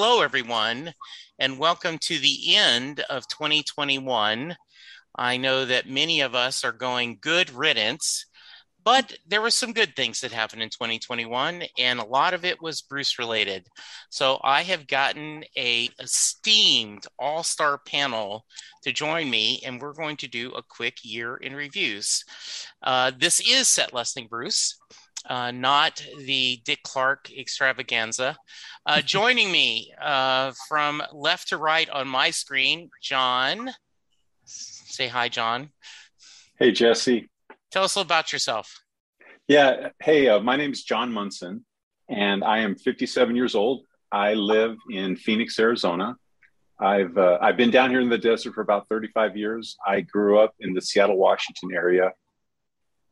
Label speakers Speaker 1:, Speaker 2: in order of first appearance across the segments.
Speaker 1: Hello, everyone, and welcome to the end of 2021. I know that many of us are going good riddance, but there were some good things that happened in 2021, and a lot of it was Bruce related. So I have gotten a esteemed all-star panel to join me, and we're going to do a quick year in reviews. Uh, this is Set Listing Bruce uh, not the Dick Clark extravaganza. Uh, joining me uh, from left to right on my screen, Jon. Say hi, Jon.
Speaker 2: Hey, Jesse.
Speaker 1: Tell us a little about yourself.
Speaker 2: Yeah. Hey, uh, my name is Jon Munson, and I am 57 years old. I live in Phoenix, Arizona. I've uh, I've been down here in the desert for about 35 years. I grew up in the Seattle, Washington area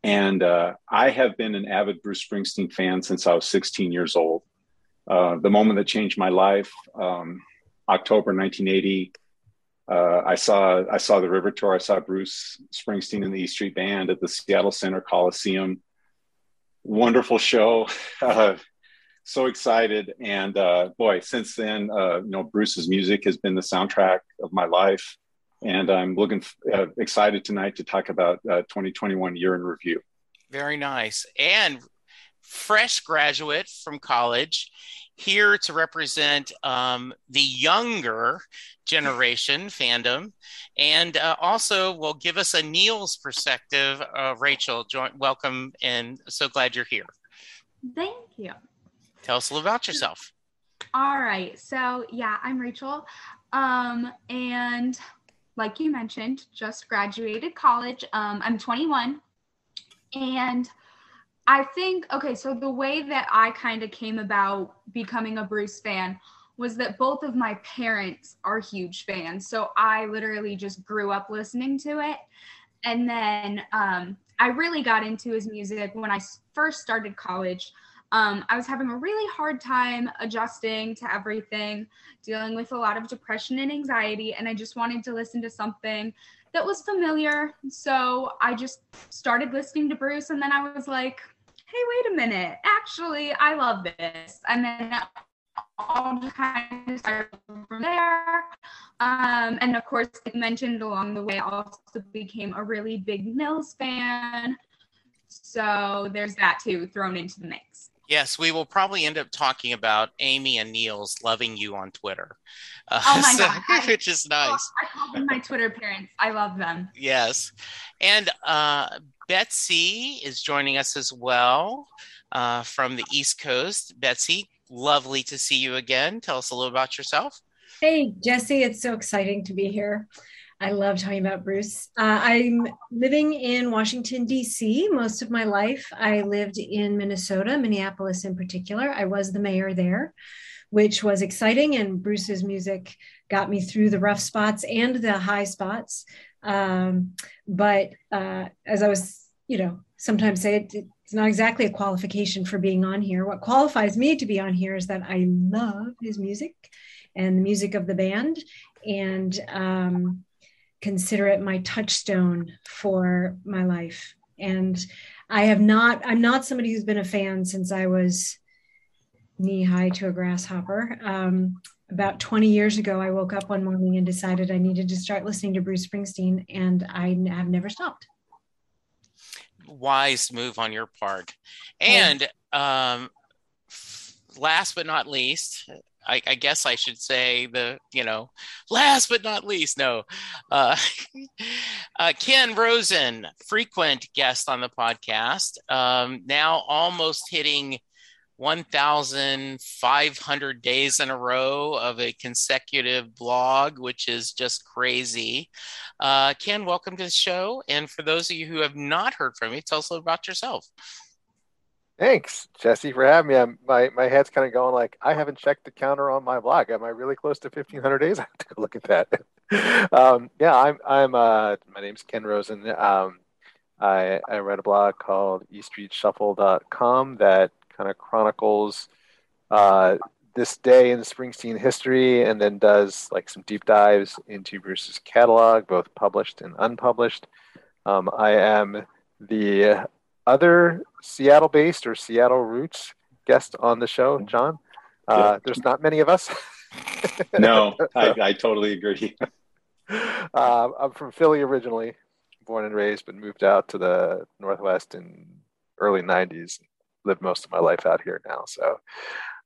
Speaker 2: and uh, I have been an avid Bruce Springsteen fan since I was 16 years old. Uh, the moment that changed my life, um, October 1980, uh, I saw I saw the River Tour. I saw Bruce Springsteen and the E Street Band at the Seattle Center Coliseum. Wonderful show. Uh, so excited, and uh, boy, since then, uh, you know, Bruce's music has been the soundtrack of my life and I'm looking uh, excited tonight to talk about uh, 2021 year in review.
Speaker 1: Very nice. And fresh graduate from college, here to represent um, the younger generation fandom, and uh, also will give us a Nils perspective. Rachel, join, welcome, and so glad you're here.
Speaker 3: Thank you.
Speaker 1: Tell us a little about yourself.
Speaker 3: All right. So, yeah, I'm Rachel. Um, and like you mentioned, just graduated college. Um, I'm 21. And I think, okay, so the way that I kind of came about becoming a Bruce fan was that both of my parents are huge fans. So I literally just grew up listening to it. And then um, I really got into his music when I first started college. Um, I was having a really hard time adjusting to everything, dealing with a lot of depression and anxiety, and I just wanted to listen to something that was familiar. So I just started listening to Bruce, and then I was like, hey, wait a minute, actually, I love this. And then all kind of started from there. Um, and of course, like mentioned along the way, I also became a really big Nils fan. So there's that too thrown into the mix.
Speaker 1: Yes, we will probably end up talking about Amy and Nils loving you on Twitter.
Speaker 3: Uh, oh my so,
Speaker 1: god, which is nice.
Speaker 3: I call them my Twitter parents. I love them.
Speaker 1: Yes, and uh, Betsy is joining us as well uh, from the East Coast. Betsy, lovely to see you again. Tell us a little about yourself.
Speaker 4: Hey, Jesse, it's so exciting to be here. I love talking about Bruce. Uh, I'm living in Washington, D.C. most of my life. I lived in Minnesota, Minneapolis in particular. I was the mayor there, which was exciting. And Bruce's music got me through the rough spots and the high spots. Um, but uh, as I was, you know, sometimes say it, it's not exactly a qualification for being on here. What qualifies me to be on here is that I love his music and the music of the band. And um, consider it my touchstone for my life. And I have not, I'm not somebody who's been a fan since I was knee high to a grasshopper. Um, about 20 years ago, I woke up one morning and decided I needed to start listening to Bruce Springsteen, and I have never stopped.
Speaker 1: Wise move on your part. And um, last but not least, I, I, guess I should say the, you know, last but not least, no. Uh, uh, Ken Rosen, frequent guest on the podcast, um, now almost hitting 1,500 days in a row of a consecutive blog, which is just crazy. Uh, Ken, welcome to the show. And for those of you who have not heard from me, tell us a little about yourself.
Speaker 5: Thanks, Jesse, for having me. I'm, my my head's kind of going like I haven't checked the counter on my blog. Am I really close to 1,500 days? I have to go look at that. um, yeah, I'm I'm uh, my name's Ken Rosen. Um, I I write a blog called eStreetShuffle.com that kind of chronicles uh, this day in Springsteen history, and then does like some deep dives into Bruce's catalog, both published and unpublished. Um, I am the other Seattle based or Seattle roots guest on the show, Jon. Uh, yeah. There's not many of us.
Speaker 2: no, I, I, totally agree.
Speaker 5: Uh, I'm from Philly originally, born and raised, but moved out to the Northwest in early 90s. Lived most of my life out here now. So,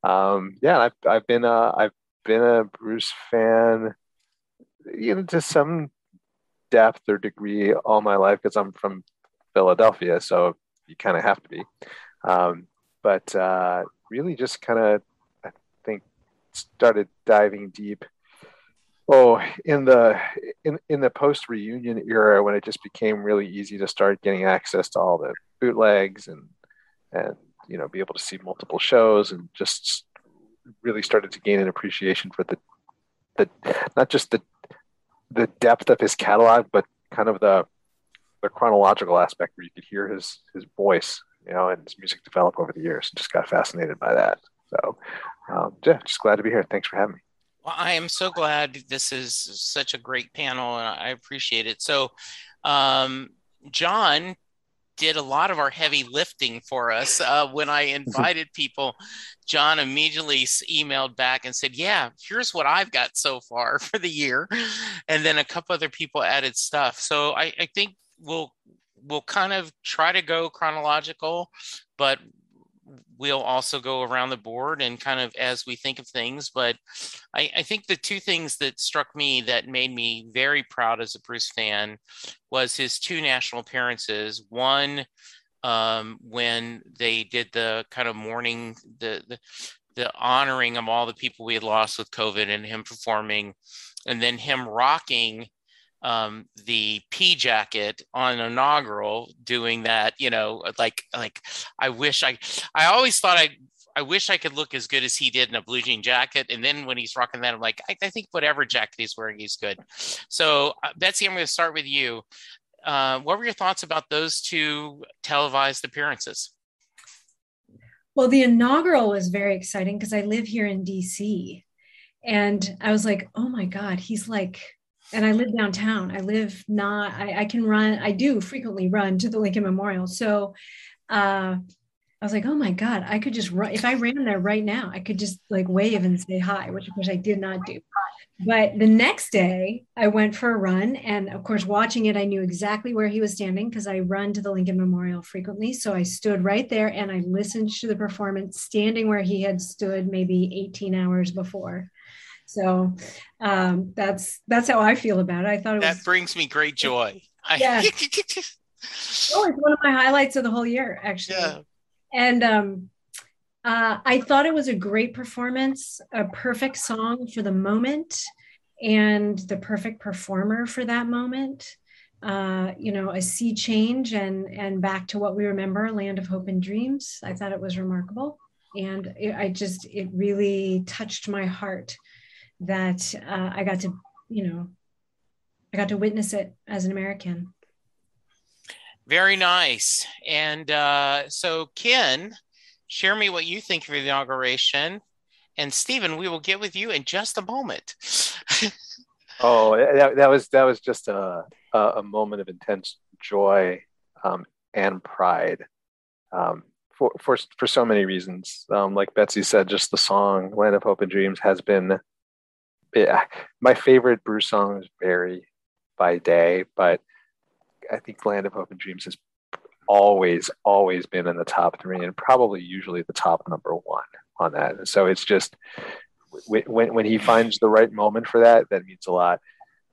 Speaker 5: um, yeah, I've, I've been a, I've been a Bruce fan, you know, to some depth or degree all my life because I'm from Philadelphia. So you kind of have to be. Um, but uh, really, just kind of, I think, started diving deep. Oh, in the in in the post reunion era, when it just became really easy to start getting access to all the bootlegs and and you know be able to see multiple shows and just really started to gain an appreciation for the the not just the the depth of his catalog, but kind of the the chronological aspect where you could hear his his voice, you know, and his music develop over the years. And just got fascinated by that. So, um, yeah, just glad to be here. Thanks for having me.
Speaker 1: Well, I am so glad this is such a great panel, and I appreciate it. So, um, Jon did a lot of our heavy lifting for us. Uh, when I invited people, Jon immediately emailed back and said, Yeah, here's what I've got so far for the year. And then a couple other people added stuff. So I, I think we'll we'll kind of try to go chronological, but we'll also go around the board and kind of as we think of things. But I, I, think the two things that struck me that made me very proud as a Bruce fan was his two national appearances. One um, when they did the kind of mourning, the, the the honoring of all the people we had lost with COVID and him performing, and then him rocking um, the pea jacket on inaugural doing that, you know, like like I wish I I always thought I I wish I could look as good as he did in a blue jean jacket. And then when he's rocking that, I'm like, I, I think whatever jacket he's wearing, he's good. So uh, Betsy, I'm going to start with you. Uh, what were your thoughts about those two televised appearances?
Speaker 4: Well, the inaugural was very exciting because I live here in DC. And I was like, oh my God, he's like and I live downtown. I live not, I, I, can run, I do frequently run to the Lincoln Memorial. So uh, I was like, oh my God, I could just run. If I ran there right now, I could just like wave and say hi, which of course I did not do. But the next day, I went for a run. And of course, watching it, I knew exactly where he was standing because I run to the Lincoln Memorial frequently. So I stood right there and I listened to the performance standing where he had stood maybe 18 hours before. So um, that's that's how I feel about it. I thought it
Speaker 1: that
Speaker 4: was,
Speaker 1: brings me great joy.
Speaker 4: Yeah. oh, it's one of my highlights of the whole year, actually. Yeah. And um, uh, I thought it was a great performance, a perfect song for the moment, and the perfect performer for that moment. Uh, you know, a sea change and and back to what we remember, land of hope and dreams. I thought it was remarkable, and it, I just it really touched my heart that uh, I got to, you know, I got to witness it as an American.
Speaker 1: Very nice. And uh, so, Ken, share me what you think of the inauguration. And Stephen, we will get with you in just a moment.
Speaker 5: oh, that, that, was that was just a a moment of intense joy um, and pride um, for for for so many reasons. Um, like Betsy said, just the song "Land of Hope and Dreams" has been yeah, my favorite Bruce song is Barry by Day, but I think Land of Hope and Dreams has always, always been in the top three and probably usually the top number one on that. And so it's just when when he finds the right moment for that, that means a lot.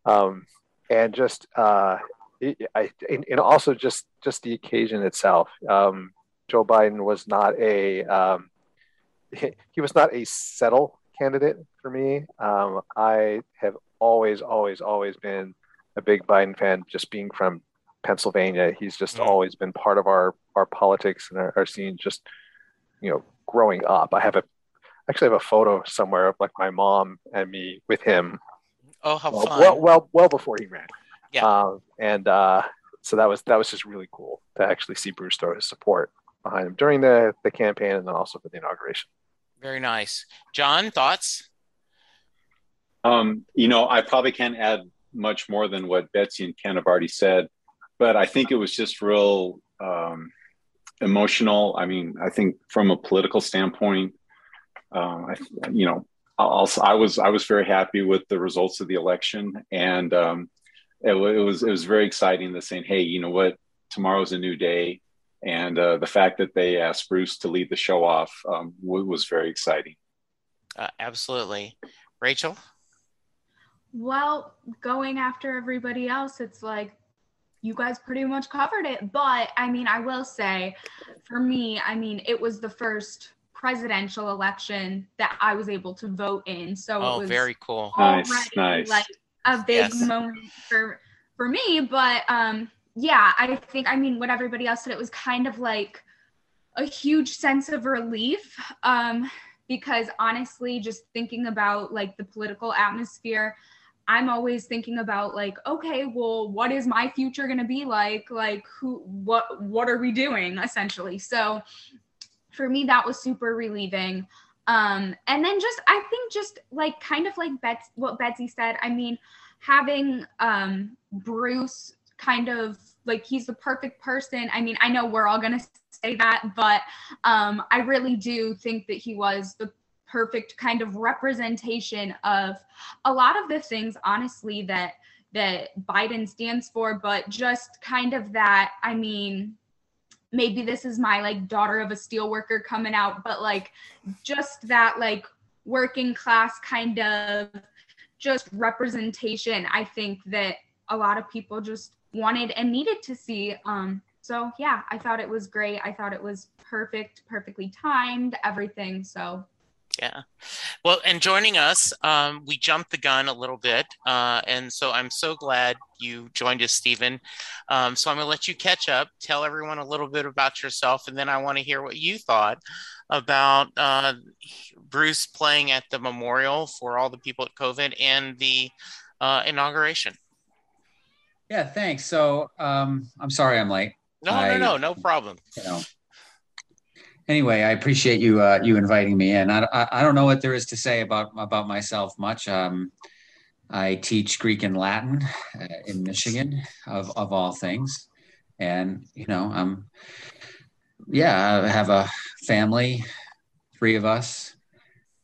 Speaker 5: Um, and just uh, it, I and, also just just the occasion itself. Um, Joe Biden was not a um, he was not a settle candidate for me. Um, I have always, always, always been a big Biden fan, just being from Pennsylvania. He's just mm-hmm. always been part of our our politics and our, our scene. Just you know, growing up, I have a actually have a photo somewhere of like my mom and me with him.
Speaker 1: Oh, how
Speaker 5: well,
Speaker 1: fun!
Speaker 5: Well, well, well before he ran.
Speaker 1: Yeah.
Speaker 5: Um, and uh, so that was that was just really cool to actually see Bruce throw his support behind him during the the campaign and then also for the inauguration.
Speaker 1: Very nice, Jon. Thoughts?
Speaker 2: Um, you know, I probably can't add much more than what Betsy and Ken have already said, but I think it was just real um, emotional. I mean, I think from a political standpoint, uh, I, you know, I'll, I was I was very happy with the results of the election, and um, it, it, was it was very exciting to saying, hey, you know what, tomorrow's a new day, and uh, the fact that they asked Bruce to lead the show off um, was very exciting.
Speaker 1: Uh, absolutely, Rachel.
Speaker 3: Well, going after everybody else, it's like you guys pretty much covered it. But I mean, I will say, for me, I mean, it was the first presidential election that I was able to vote in. So
Speaker 1: oh,
Speaker 3: it was
Speaker 1: very cool.
Speaker 2: Nice, nice.
Speaker 3: Like a big yes. moment for for me. But um, yeah, I think I mean what everybody else said. It was kind of like a huge sense of relief. Um, because honestly, just thinking about like the political atmosphere I'm always thinking about like, okay, well, what is my future going to be like? Like who what what are we doing essentially? So for me that was super relieving. Um and then just I think just like kind of like Bets what Betsy said, I mean, having um Bruce kind of like he's the perfect person. I mean, I know we're all going to say that, but um I really do think that he was the perfect kind of representation of a lot of the things honestly that that Biden stands for but just kind of that I mean maybe this is my like daughter of a steel worker coming out but like just that like working class kind of just representation I think that a lot of people just wanted and needed to see um so yeah I thought it was great I thought it was perfect perfectly timed everything so
Speaker 1: yeah. Well, and joining us, um, we jumped the gun a little bit. Uh, and so I'm so glad you joined us, Stephen. Um, so I'm going to let you catch up, tell everyone a little bit about yourself, and then I want to hear what you thought about uh, Bruce playing at the memorial for all the people at COVID and the uh, inauguration.
Speaker 6: Yeah, thanks. So um, I'm sorry I'm late.
Speaker 1: No, I, no, no, no problem.
Speaker 6: You know, anyway, I appreciate you uh, you inviting me in. I, I, I don't know what there is to say about about myself much. Um, I teach Greek and Latin uh, in Michigan, of of all things, and you know, I'm yeah, I have a family, three of us.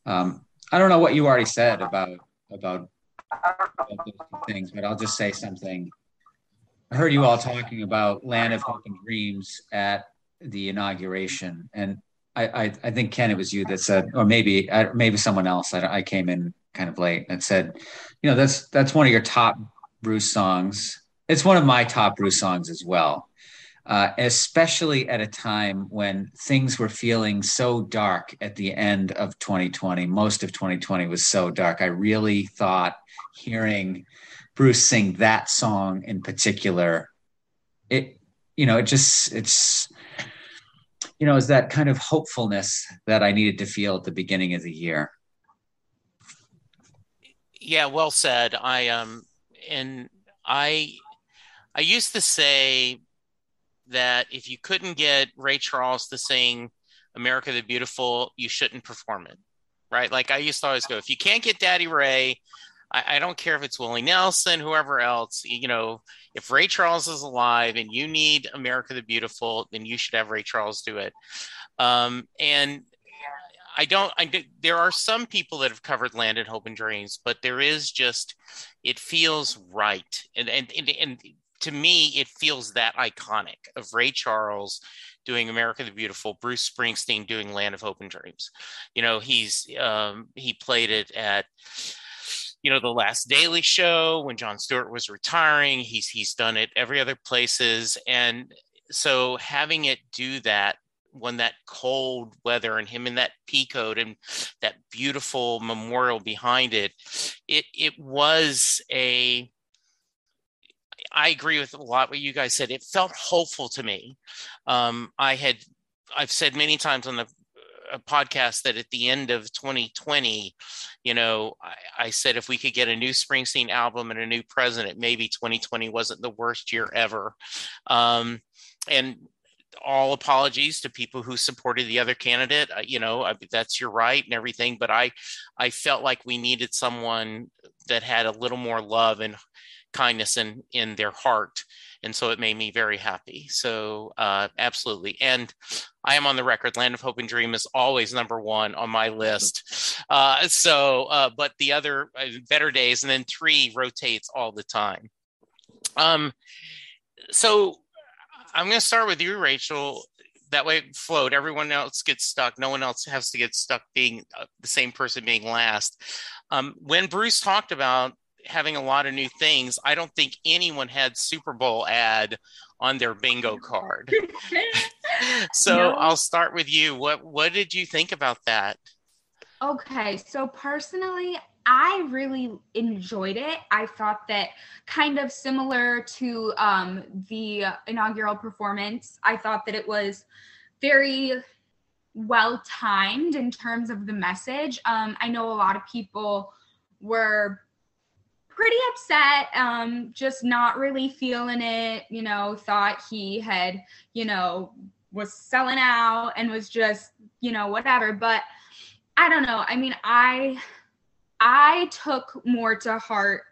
Speaker 6: Um, I don't know what you already said about about, about things, but I'll just say something. I heard you all talking about Land of Hope and Dreams at the inauguration, and I, I, I think Ken, it was you that said, or maybe maybe someone else. I, I came in kind of late and said, you know, that's that's one of your top Bruce songs. It's one of my top Bruce songs as well, uh, especially at a time when things were feeling so dark at the end of 2020. Most of 2020 was so dark. I really thought hearing Bruce sing that song in particular, it you know, it just it's you know, is that kind of hopefulness that I needed to feel at the beginning of the year.
Speaker 1: Yeah, well said. I um and I I used to say that if you couldn't get Ray Charles to sing America the Beautiful, you shouldn't perform it. Right? Like I used to always go, if you can't get Daddy Ray, I, I don't care if it's Willie Nelson, whoever else, you know, if Ray Charles is alive and you need America the Beautiful, then you should have Ray Charles do it. Um, and I don't, I, there are some people that have covered Land and Hope and Dreams, but there is just, it feels right. And, and, and, and to me, it feels that iconic of Ray Charles doing America the Beautiful, Bruce Springsteen doing Land of Hope and Dreams. You know, he's um, he played it at you know the last Daily Show when Jon Stewart was retiring. He's he's done it every other places, and so having it do that when that cold weather and him in that pea coat and that beautiful memorial behind it, it it was a I agree with a lot what you guys said. It felt hopeful to me. Um, I had I've said many times on the uh, podcast that at the end of 2020, you know, I, I, said if we could get a new Springsteen album and a new president, maybe 2020 wasn't the worst year ever. Um, and all apologies to people who supported the other candidate. Uh, you know, I, that's your right and everything. But I, I felt like we needed someone that had a little more love and kindness in in their heart. And so it made me very happy. So uh, absolutely. And i am on the record. Land of hope and dream is always number one on my list. Uh, so uh, but the other uh, better days and then three rotates all the time. Um so i'm going to start with you rachel. That way float everyone else gets stuck. No one else has to get stuck being uh, the same person being last. Um, when bruce talked about having a lot of new things, I don't think anyone had Super Bowl ad on their bingo card. so no. I'll start with you. What what did you think about that?
Speaker 3: Okay, so personally, I really enjoyed it. I thought that kind of similar to um, the inaugural performance, I thought that it was very well timed in terms of the message. Um, I know a lot of people were pretty upset um just not really feeling it you know thought he had you know was selling out and was just you know whatever. But i don't know. I mean i i took more to heart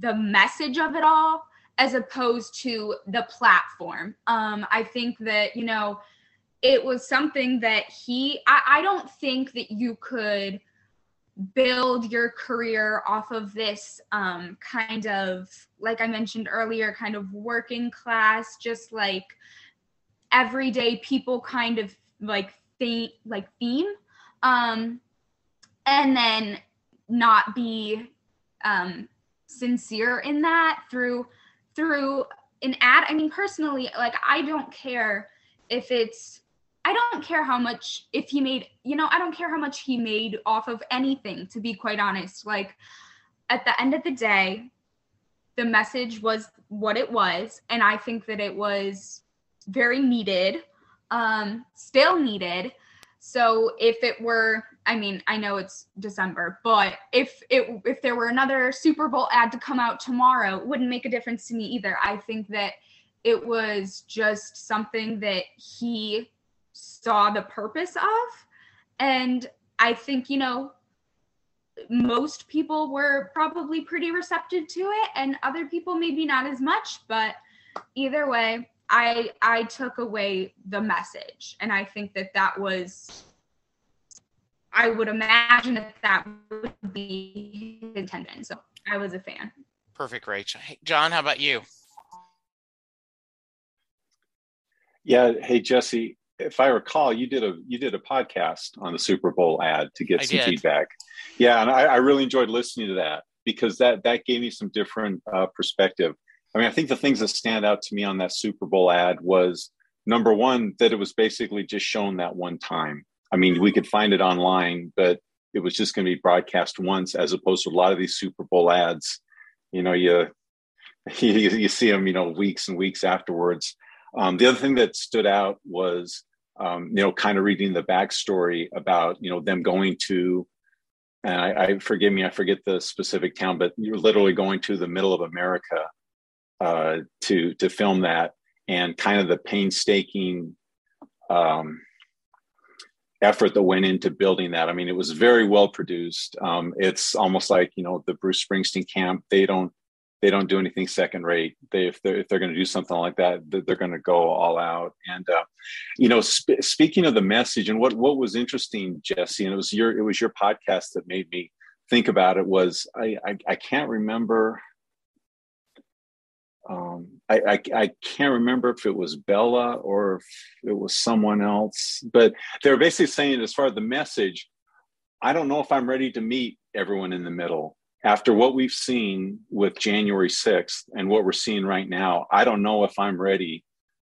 Speaker 3: the message of it all as opposed to the platform. Um i think that you know it was something that he i, I don't think that you could build your career off of this um, kind of like i mentioned earlier kind of working class just like everyday people kind of like theme like theme. Um, and then not be um, sincere in that through through an ad. I mean personally like i don't care if it's I don't care how much if he made, you know, I don't care how much he made off of anything to be quite honest. Like at the end of the day, the message was what it was and I think that it was very needed. Um still needed. So if it were I mean, I know it's December, but if it if there were another Super Bowl ad to come out tomorrow, it wouldn't make a difference to me either. I think that it was just something that he saw the purpose of. And I think, you know, most people were probably pretty receptive to it and other people maybe not as much, but either way, I I took away the message and I think that that was I would imagine that that would be his intention. So I was a fan.
Speaker 1: Perfect, Rachel. Hey, Jon, how about you?
Speaker 2: Yeah. Hey, Jesse if I recall, you did a you did a podcast on the Super Bowl ad to get I some did. feedback. Yeah, and I, I, really enjoyed listening to that because that that gave me some different uh, perspective. I mean, I think the things that stand out to me on that Super Bowl ad was number one that it was basically just shown that one time. I mean, we could find it online, but it was just going to be broadcast once, as opposed to a lot of these Super Bowl ads. You know, you you, you see them, you know, weeks and weeks afterwards. Um, the other thing that stood out was um, you know, kind of reading the backstory about, you know, them going to, and I, I, forgive me, I forget the specific town, but you're literally going to the middle of America uh, to to film that, and kind of the painstaking um, effort that went into building that. I mean, it was very well produced. Um, it's almost like you know the Bruce Springsteen camp. They don't they don't do anything second rate. They if they're if they're going to do something like that, they're going to go all out. And uh, you know, sp- speaking of the message and what what was interesting, Jesse, and it was your it was your podcast that made me think about it. Was I I, I can't remember. um, I, I, I can't remember if it was Bella or if it was someone else, but they're basically saying as far as the message, I don't know if I'm ready to meet everyone in the middle after what we've seen with January 6th and what we're seeing right now. I don't know if I'm ready.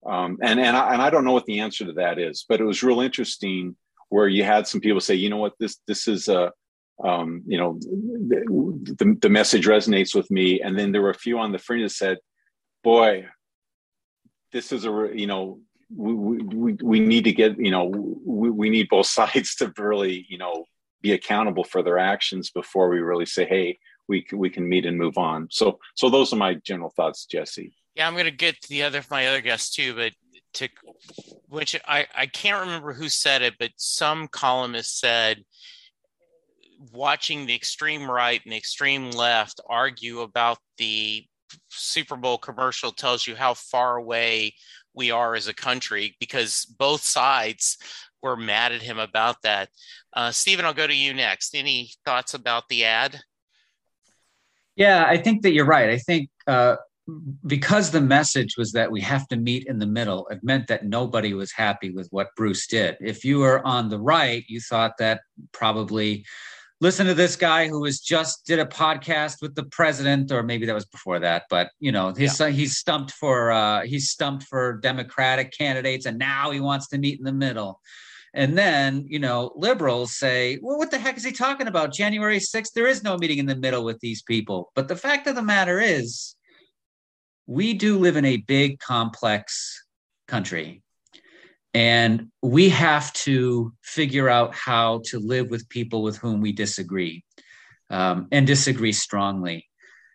Speaker 2: Um, and, and, I, and I don't know what the answer to that is, but it was real interesting where you had some people say, you know what, this, this is a, um, you know, the, the message resonates with me. And then there were a few on the fringe that said, boy, this is a, you know, we, we, we need to get, you know, we, we need both sides to really, you know, be accountable for their actions before we really say, hey, we can, we can meet and move on. So, so those are my general thoughts, Jesse.
Speaker 1: Yeah, I'm going to get to the other my other guests too, but to which I I can't remember who said it, but some columnist said watching the extreme right and the extreme left argue about the Super Bowl commercial tells you how far away we are as a country because both sides were mad at him about that. Uh, Stephen, I'll go to you next. Any thoughts about the ad?
Speaker 6: Yeah, I think that you're right. I think uh, because the message was that we have to meet in the middle, it meant that nobody was happy with what Bruce did. If you were on the right, you thought that probably listen to this guy who was just did a podcast with the president or maybe that was before that but you know he's yeah. he's stumped for uh he's stumped for democratic candidates and now he wants to meet in the middle and then, you know, liberals say, well, what the heck is he talking about? January 6th, there is no meeting in the middle with these people. But the fact of the matter is, we do live in a big, complex country. And we have to figure out how to live with people with whom we disagree um, and disagree strongly.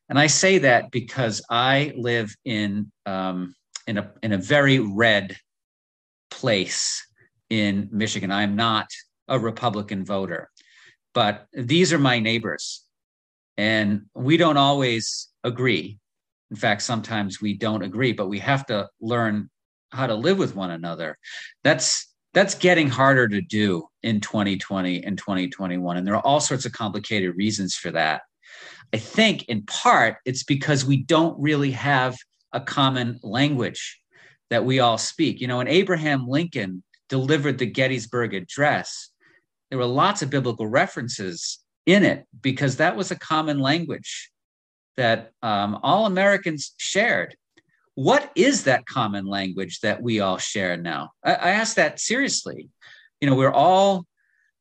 Speaker 6: And I say that because I live in, um, in, a, in a very red place in Michigan. I'm not a Republican voter, but these are my neighbors. And we don't always agree. In fact, sometimes we don't agree, but we have to learn how to live with one another. That's that's getting harder to do in 2020 and 2021 and there are all sorts of complicated reasons for that. I think in part it's because we don't really have a common language that we all speak. You know, when Abraham Lincoln delivered the Gettysburg Address, there were lots of biblical references in it because that was a common language that um, all Americans shared. What is that common language that we all share now? I, I ask that seriously. You know, we're all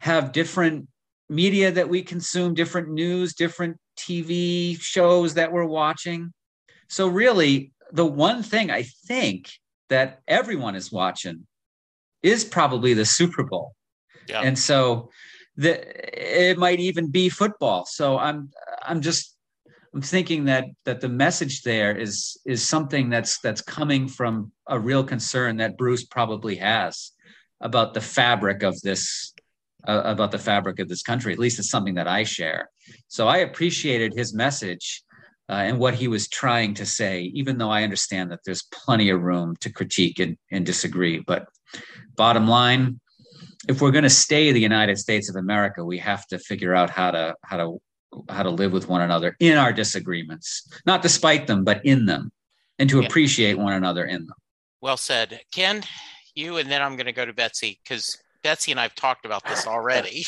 Speaker 6: have different media that we consume, different news, different TV shows that we're watching. So, really, the one thing I think that everyone is watching is probably the Super Bowl. Yeah. And so the it might even be football. So I'm I'm just I'm thinking that that the message there is is something that's that's coming from a real concern that Bruce probably has about the fabric of this uh, about the fabric of this country. At least it's something that I share. So I appreciated his message uh, and what he was trying to say, even though I understand that there's plenty of room to critique and, and disagree. But bottom line, if we're going to stay the United States of America, we have to figure out how to how to how to live with one another in our disagreements, not despite them, but in them, and to yeah. appreciate one another in them.
Speaker 1: Well said, Ken. You and then I'm going to go to Betsy because Betsy and I've talked about this already.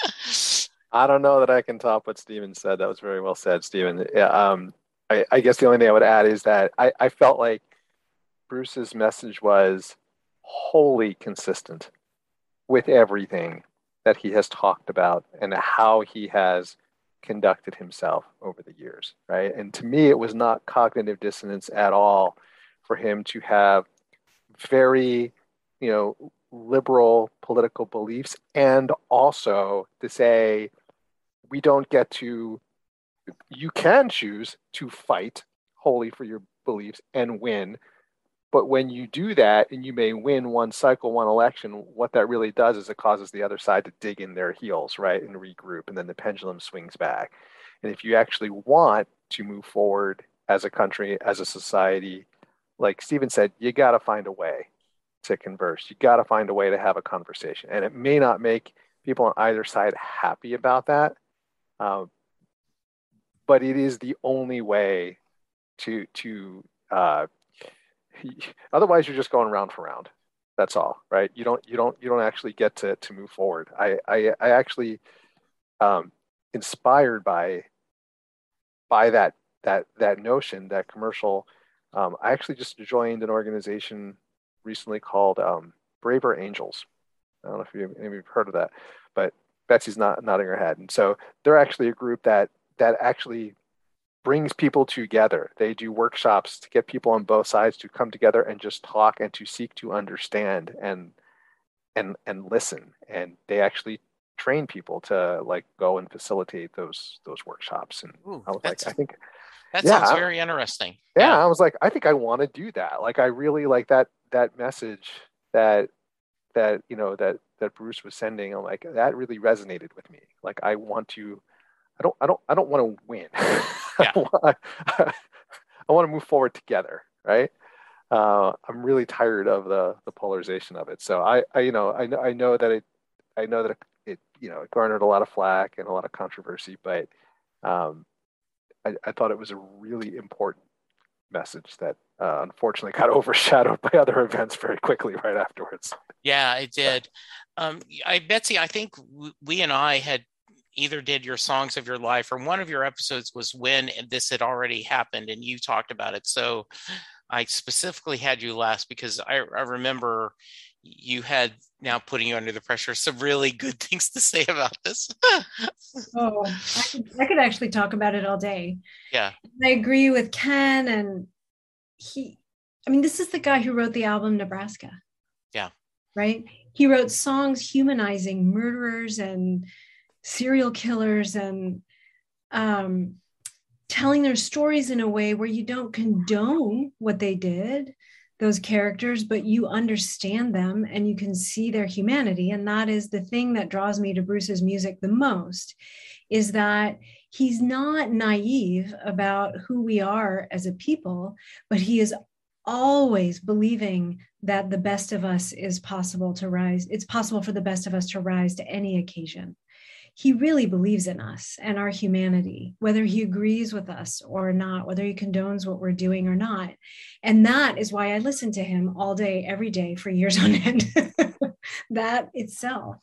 Speaker 5: I don't know that I can top what Stephen said. That was very well said, Stephen. Yeah, um, I, I, guess the only thing I would add is that I, I felt like Bruce's message was wholly consistent with everything that he has talked about and how he has conducted himself over the years, right? And to me, it was not cognitive dissonance at all for him to have very, you know, liberal political beliefs and also to say we don't get to you can choose to fight wholly for your beliefs and win but when you do that and you may win one cycle one election what that really does is it causes the other side to dig in their heels right and regroup and then the pendulum swings back and if you actually want to move forward as a country as a society like stephen said you got to find a way to converse. You got to find a way to have a conversation, and it may not make people on either side happy about that, um, but it is the only way to to uh, otherwise you're just going round for round. That's all, right? You don't you don't you don't actually get to to move forward. I I, I actually um, inspired by by that that that notion that commercial. Um, I actually just joined an organization recently called um, Braver Angels. I don't know if you have heard of that, but Betsy's not nodding her head. And so they're actually a group that that actually brings people together. They do workshops to get people on both sides to come together and just talk and to seek to understand and and and listen. And they actually train people to like go and facilitate those those workshops. And Ooh, I was like, I think
Speaker 1: that yeah, sounds very interesting.
Speaker 5: Yeah, yeah, I was like, I think I want to do that. Like, I really like that that message that that you know that that Bruce was sending. I'm like, that really resonated with me. Like, I want to. I don't. I don't. I don't want to win. Yeah. I, want, to move forward together. Right. Uh, I'm really tired of the the polarization of it. So I, I you know, I know, I know that it, I know that it, it, you know, it garnered a lot of flack and a lot of controversy, but um, I, I thought it was a really important message that uh, unfortunately got overshadowed by other events very quickly right afterwards.
Speaker 1: Yeah, it did. Um, I Betsy, I think we and I had either did your songs of your life or one of your episodes was when this had already happened and you talked about it. So I specifically had you last because I, I remember you had now putting you under the pressure some really good things to say about this.
Speaker 4: oh, I could, I could actually talk about it all day.
Speaker 1: Yeah.
Speaker 4: I agree with Ken and he I mean this is the guy who wrote the album Nebraska.
Speaker 1: Yeah.
Speaker 4: Right? He wrote songs humanizing murderers and serial killers and um telling their stories in a way where you don't condone what they did those characters, but you understand them and you can see their humanity. And that is the thing that draws me to Bruce's music the most is that he's not naive about who we are as a people, but he is always believing that the best of us is possible to rise. It's possible for the best of us to rise to any occasion he really believes in us and our humanity, whether he agrees with us or not, whether he condones what we're doing or not. And that is why I listen to him all day, every day for years on end. that itself.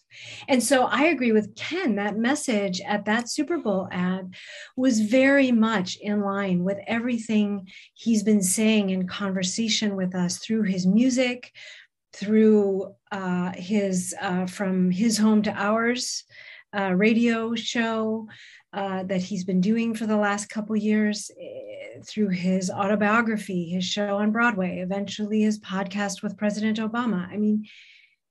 Speaker 4: And so I agree with Ken. That message at that Super Bowl ad was very much in line with everything he's been saying in conversation with us through his music, through uh, his uh, from his home to ours uh, radio show uh, that he's been doing for the last couple years eh, through his autobiography, his show on Broadway, eventually his podcast with President Obama. I mean,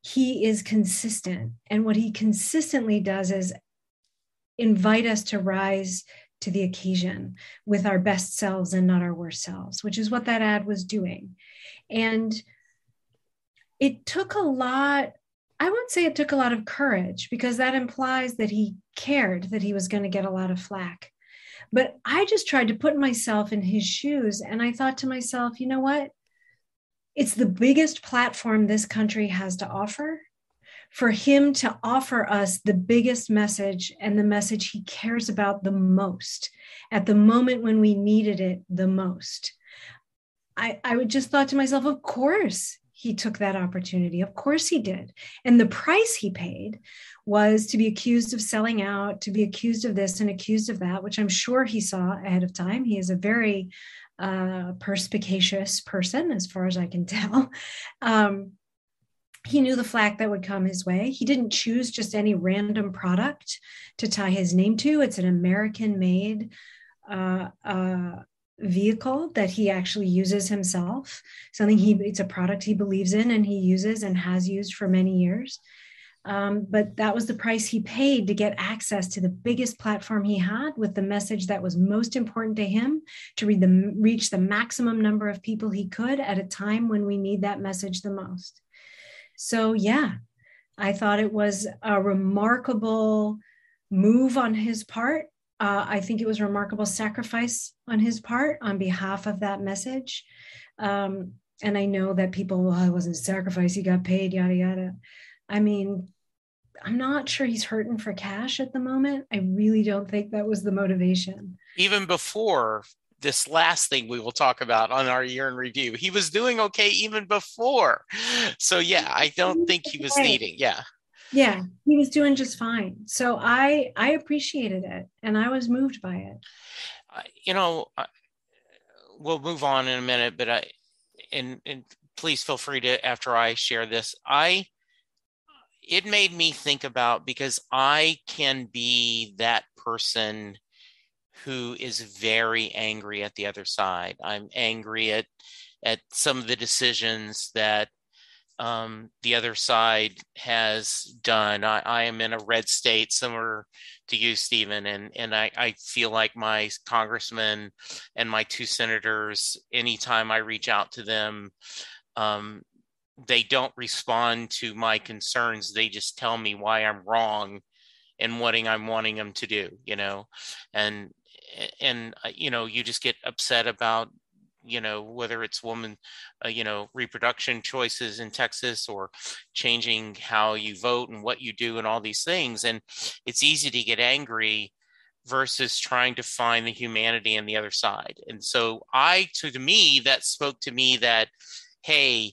Speaker 4: he is consistent. And what he consistently does is invite us to rise to the occasion with our best selves and not our worst selves, which is what that ad was doing. And it took a lot I won't say it took a lot of courage because that implies that he cared that he was going to get a lot of flack. But I just tried to put myself in his shoes and I thought to myself, you know what? It's the biggest platform this country has to offer. For him to offer us the biggest message and the message he cares about the most at the moment when we needed it the most. I, I would just thought to myself, of course, he took that opportunity. Of course he did. And the price he paid was to be accused of selling out, to be accused of this and accused of that, which I'm sure he saw ahead of time. He is a very uh, perspicacious person, as far as I can tell. Um, he knew the flack that would come his way. He didn't choose just any random product to tie his name to. It's an American made uh, uh, vehicle that he actually uses himself something he it's a product he believes in and he uses and has used for many years. Um, but that was the price he paid to get access to the biggest platform he had with the message that was most important to him to read the, reach the maximum number of people he could at a time when we need that message the most. So yeah i thought it was a remarkable move on his part uh, I think it was a remarkable sacrifice on his part on behalf of that message. Um, and I know that people, well, it wasn't a sacrifice, he got paid, yada, yada. I mean, I'm not sure he's hurting for cash at the moment. I really don't think that was the motivation.
Speaker 1: Even before this last thing we will talk about on our year in review. He was doing okay even before. So yeah, I don't think he was needing. Yeah.
Speaker 4: Yeah, he was doing just fine. So I I appreciated it and I was moved by it.
Speaker 1: Uh, you know, we'll move on in a minute, but I and and please feel free to after I share this. I it made me think about because I can be that person who is very angry at the other side. I'm angry at at some of the decisions that um, the other side has done. I, I, am in a red state, similar to you, Stephen, and and I, I feel like my congressman and my two senators. Anytime I reach out to them, um, they don't respond to my concerns. They just tell me why I'm wrong and what I'm wanting them to do. You know, and and you know you just get upset about you know whether it's woman uh, you know reproduction choices in texas or changing how you vote and what you do and all these things. And it's easy to get angry versus trying to find the humanity on the other side. And so i to, me that spoke to me that hey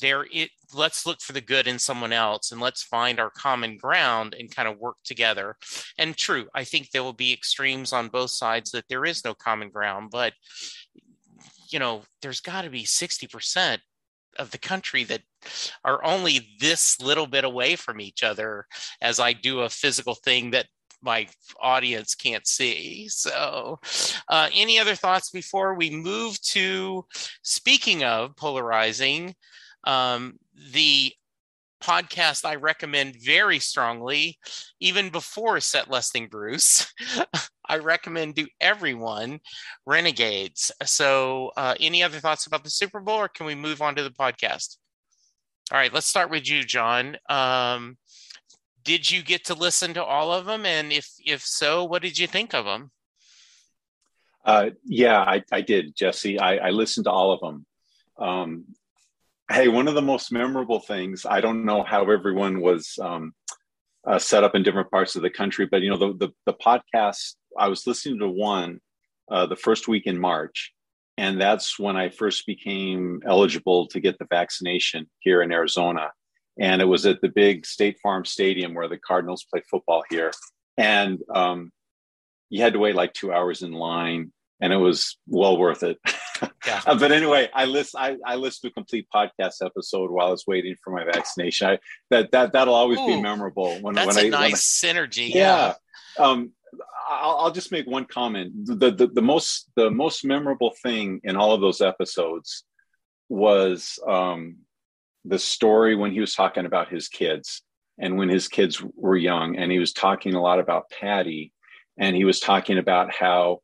Speaker 1: there it let's look for the good in someone else and let's find our common ground and kind of work together. And true i think there will be extremes on both sides that there is no common ground but you know there's got to be 60% of the country that are only this little bit away from each other as i do a physical thing that my audience can't see. So, uh, any other thoughts before we move to speaking of polarizing? Um, the podcast I recommend very strongly, even before Set Lusting Bruce. I recommend to everyone Renegades. So, uh, any other thoughts about the Super Bowl, or can we move on to the podcast? All right, let's start with you, Jon. Um, did you get to listen to all of them, and if if so, what did you think of them?
Speaker 2: Uh, yeah, I, I, did, Jesse. I, I, listened to all of them. Um, Hey, one of the most memorable things, I don't know how everyone was um, uh, set up in different parts of the country, but you know, the, the, the podcast, I was listening to one uh, the first week in March, and that's when I first became eligible to get the vaccination here in Arizona. And it was at the big State Farm Stadium where the Cardinals play football here. And um, you had to wait like two hours in line, and it was well worth it. yeah. But anyway, I list I, I listened to a complete podcast episode while I was waiting for my vaccination. I, that that that'll always Ooh, be memorable.
Speaker 1: When that's when a I, nice when I, synergy.
Speaker 2: Yeah. yeah. Um, I'll, I'll, just make one comment. The, the the most the most memorable thing in all of those episodes was um, the story when he was talking about his kids and when his kids were young, and he was talking a lot about Patty, and he was talking about how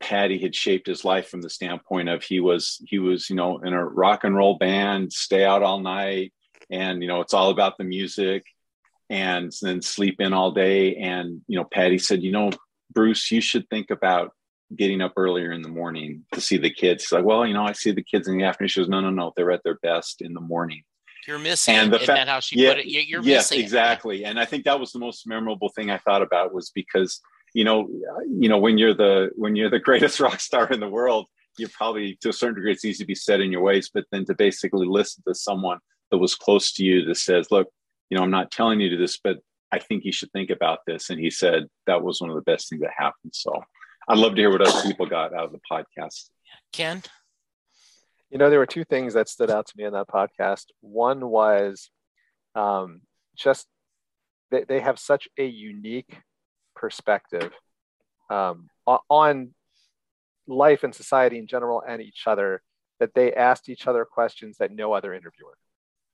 Speaker 2: Patty had shaped his life from the standpoint of he was he was you know in a rock and roll band, stay out all night, and you know it's all about the music, and then sleep in all day. And you know Patty said, you know Bruce, you should think about getting up earlier in the morning to see the kids. She's like, well, you know, I see the kids in the afternoon. She goes, no, no, no, they're at their best in the morning.
Speaker 1: You're missing and the fa- that how she
Speaker 2: yeah,
Speaker 1: put it. You're
Speaker 2: yes, exactly. It. And I think that was the most memorable thing I thought about was because you know, you know, when you're the when you're the greatest rock star in the world, you're probably to a certain degree it's easy to be set in your ways. But then to basically listen to someone that was close to you that says, "Look, you know, I'm not telling you to this, but I think you should think about this," and he said that was one of the best things that happened. So I'd love to hear what other people got out of the podcast.
Speaker 1: Ken.
Speaker 5: You know, there were two things that stood out to me in that podcast. One was um, just they, they have such a unique perspective um, on life and society in general and each other that they asked each other questions that no other interviewer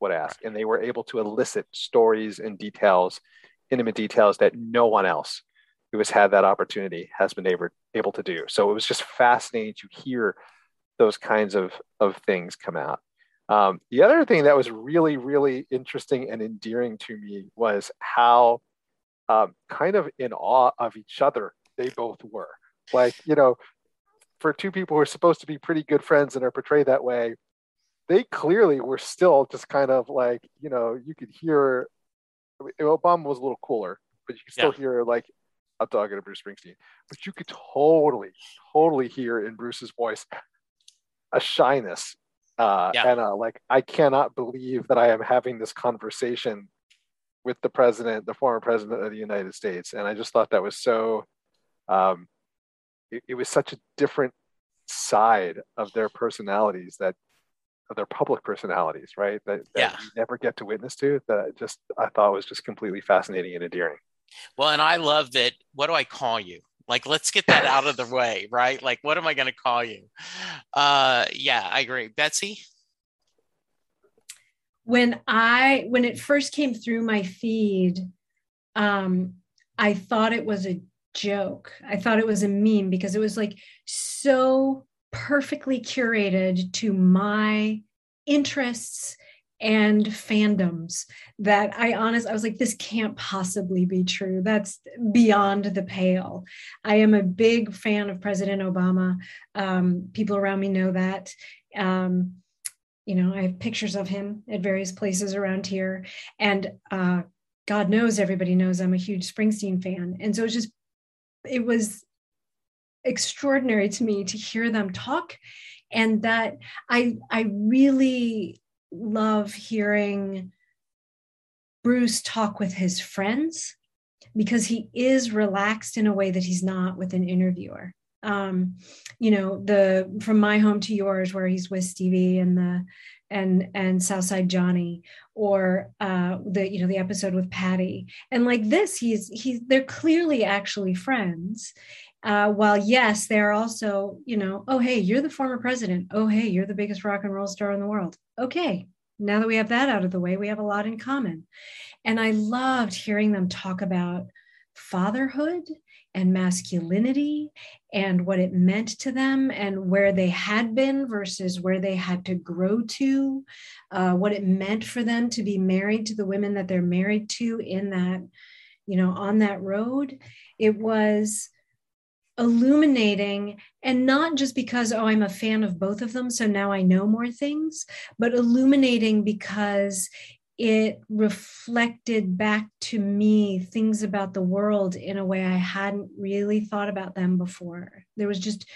Speaker 5: would ask and they were able to elicit stories and details intimate details that no one else who has had that opportunity has been able, able to do so it was just fascinating to hear those kinds of, of things come out um, the other thing that was really really interesting and endearing to me was how um, kind of in awe of each other they both were. Like, you know, for two people who are supposed to be pretty good friends and are portrayed that way, they clearly were still just kind of like, you know, you could hear Obama was a little cooler, but you could still yeah. hear like I'm talking to Bruce Springsteen, but you could totally, totally hear in Bruce's voice a shyness uh, yeah. and uh, like I cannot believe that I am having this conversation with the president, the former president of the United States, and I just thought that was so. Um, it, it was such a different side of their personalities that their public personalities, right? That, that yeah. you never get to witness to. That I just I thought was just completely fascinating and endearing.
Speaker 1: Well, and I love that. What do I call you? Like, let's get that out of the way, right? Like, what am I going to call you? Uh, yeah, I agree. Betsy?
Speaker 4: When I, when it first came through my feed, um, I thought it was a joke. I thought it was a meme because it was like so perfectly curated to my interests and fandoms that I honest I was like this can't possibly be true. That's beyond the pale. I am a big fan of President Obama. Um, people around me know that. Um, you know I have pictures of him at various places around here. And uh, God knows everybody knows I'm a huge Springsteen fan. And so it's just it was extraordinary to me to hear them talk and that I I really love hearing Bruce talk with his friends because he is relaxed in a way that he's not with an interviewer. Um, you know, the from my home to yours, where he's with Stevie and the and and Southside Johnny, or uh, the you know the episode with Patty, and like this, he's he's they're clearly actually friends. Uh, while yes, they're also you know, oh hey, you're the former president. Oh hey, you're the biggest rock and roll star in the world. Okay, now that we have that out of the way, we have a lot in common. And I loved hearing them talk about fatherhood and masculinity and what it meant to them and where they had been versus where they had to grow to, uh, what it meant for them to be married to the women that they're married to in that, you know, on that road. It was illuminating and not just because oh i'm a fan of both of them so now i know more things but illuminating because it reflected back to me things about the world in a way i hadn't really thought about them before. There was just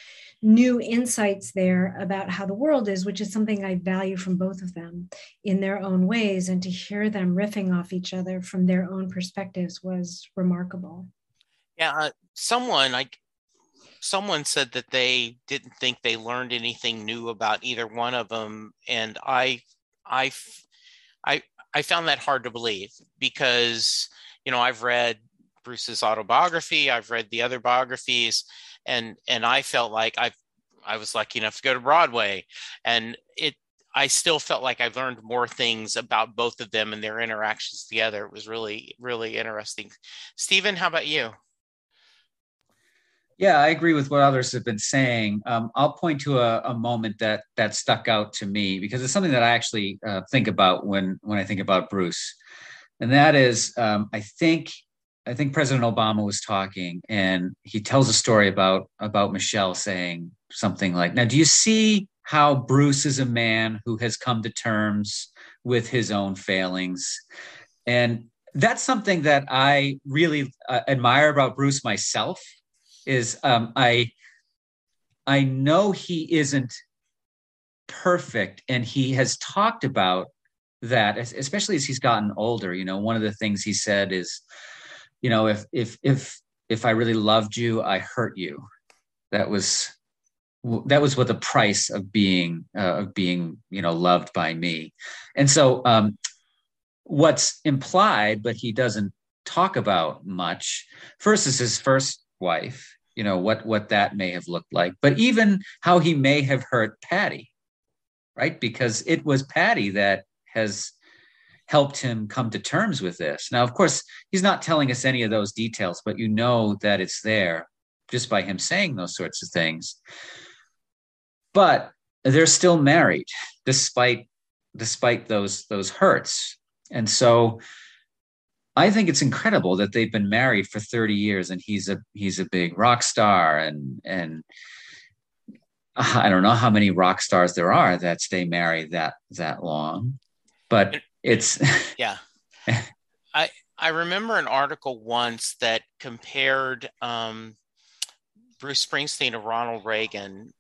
Speaker 4: new insights there about how the world is which is something i value from both of them in their own ways and to hear them riffing off each other from their own perspectives was remarkable.
Speaker 1: Yeah uh, someone like someone said that they didn't think they learned anything new about either one of them and i i i i found that hard to believe because you know i've read bruce's autobiography i've read the other biographies and and i felt like i i was lucky enough to go to broadway and it i still felt like i learned more things about both of them and their interactions together. It was really really interesting. Stephen how about you
Speaker 6: yeah, I agree with what others have been saying. Um, I'll point to a, a, moment that that stuck out to me because it's something that I actually uh, think about when when I think about Bruce, and that is, um, I think I think President Obama was talking, and he tells a story about about Michelle saying something like, "Now, do you see how Bruce is a man who has come to terms with his own failings?" And that's something that I really uh, admire about Bruce myself is um, I I know he isn't perfect, and he has talked about that, especially as he's gotten older. You know, one of the things he said is, you know, if if if if I really loved you, I hurt you. That was that was what the price of being uh, of being you know loved by me and so um, what's implied but he doesn't talk about much first is his first wife you know what what that may have looked like but even how he may have hurt patty right? Because it was patty that has helped him come to terms with this. Now of course he's not telling us any of those details but you know that it's there just by him saying those sorts of things. But they're still married despite despite those those hurts. And so I think it's incredible that they've been married for 30 years and he's a he's a big rock star and and I don't know how many rock stars there are that stay married that that long, but it's
Speaker 1: yeah. I I remember an article once that compared um, Bruce Springsteen to Ronald Reagan.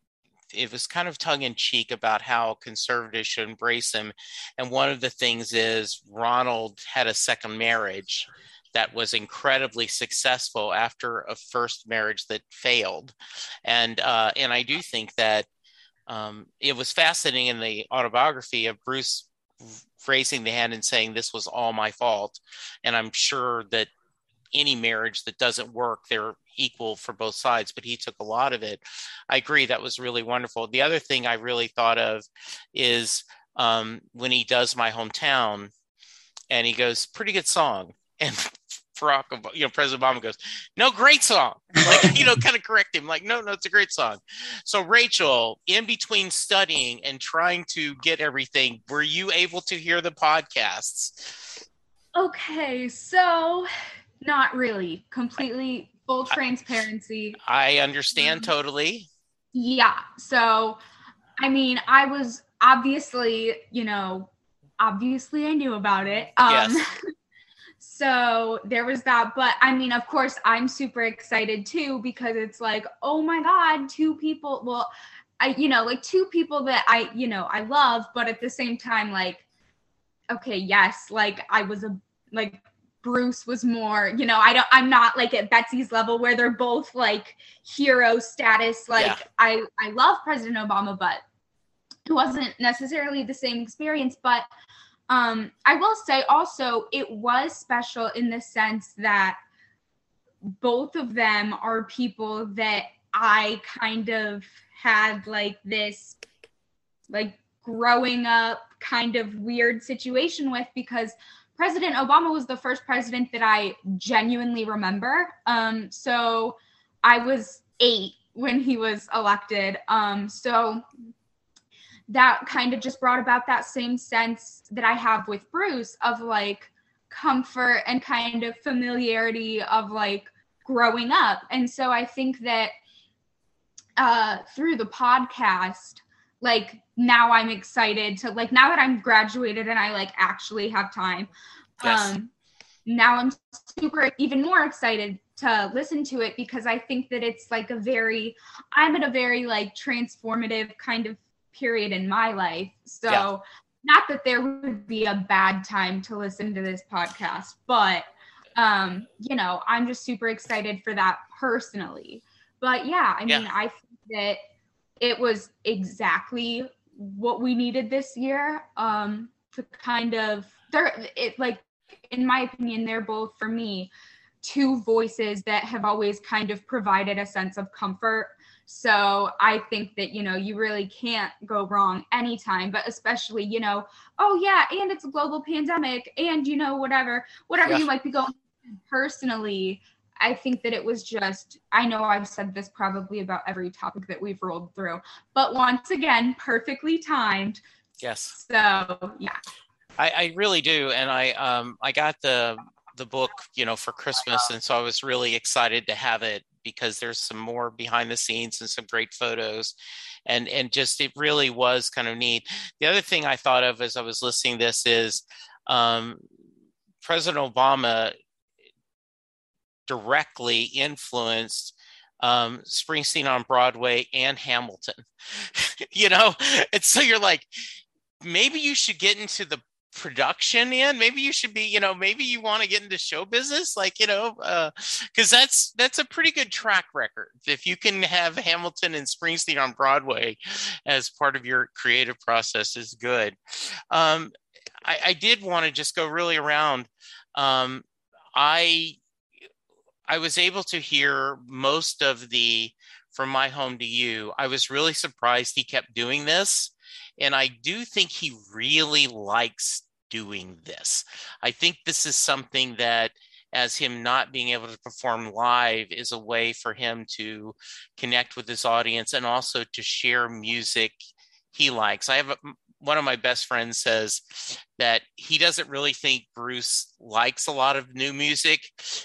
Speaker 1: It was kind of tongue in cheek about how conservatives should embrace him. And one of the things is Ronald had a second marriage that was incredibly successful after a first marriage that failed. And, uh, and I do think that um, it was fascinating in the autobiography of Bruce raising the hand and saying this was all my fault and i'm sure that any marriage that doesn't work they're equal for both sides but he took a lot of it i agree that was really wonderful the other thing i really thought of is um, when he does my hometown and he goes pretty good song and Barack, you know, President Obama goes, "No, great song." Like, you know, kind of correct him, like, "No, no, it's a great song." So, Rachel, in between studying and trying to get everything, were you able to hear the podcasts?
Speaker 3: Okay, so not really. Completely full transparency.
Speaker 1: I understand
Speaker 3: Mm-hmm.
Speaker 1: totally.
Speaker 3: Yeah. So, I mean, I was obviously, you know, obviously I knew about it. Um,
Speaker 1: Yes.
Speaker 3: so there was that. But I mean, of course, I'm super excited too because it's like, oh my God, two people. Well, I, you know, like two people that I, you know, I love, but at the same time, like, okay, yes, like I was a, like, Bruce was more, you know, I don't, I'm not like at Betsy's level where they're both like hero status. Like
Speaker 1: Yeah.
Speaker 3: I, I love President Obama, but it wasn't necessarily the same experience. But um, I will say also it was special in the sense that both of them are people that I kind of had like this, like growing up kind of weird situation with because President Obama was the first president that I genuinely remember. Um, so I was eight when he was elected. Um, so that kind of just brought about that same sense that I have with Bruce of like comfort and kind of familiarity of like growing up. And so I think that uh, through the podcast, like now I'm excited to like now that I'm graduated and I like actually have time.
Speaker 1: Yes.
Speaker 3: Um, now I'm super even more excited to listen to it because I think that it's like a very I'm at a very like transformative kind of period in my life. So
Speaker 1: Yeah.
Speaker 3: not that there would be a bad time to listen to this podcast, but um, you know, I'm just super excited for that personally. But yeah, I mean,
Speaker 1: Yeah.
Speaker 3: I think that it was exactly what we needed this year um, to kind of they're it like in my opinion they're both for me two voices that have always kind of provided a sense of comfort so i think that you know you really can't go wrong anytime but especially you know oh yeah and it's a global pandemic and you know whatever whatever
Speaker 1: Yeah.
Speaker 3: you might be going personally I think that it was just, I know I've said this probably about every topic that we've rolled through, but once again, perfectly timed.
Speaker 1: Yes.
Speaker 3: So, yeah.
Speaker 1: I, I really do, and I um I got the the book you know for Christmas, and so I was really excited to have it because there's some more behind the scenes and some great photos, and and just it really was kind of neat. The other thing I thought of as I was listening to this is um, President Obama directly influenced um, Springsteen on Broadway and Hamilton. you know, and so you're like, maybe you should get into the production in maybe you should be you know maybe you want to get into show business like you know because that's that's a pretty good track record. If you can have hamilton and springsteen on broadway as part of your creative process is good. Um, I, I did want to just go really around um, i i was able to hear most of the from my home to you i was really surprised he kept doing this and I do think he really likes doing this. I think this is something that, as him not being able to perform live, is a way for him to connect with his audience and also to share music he likes. I have a, one of my best friends says that he doesn't really think Bruce likes a lot of new music.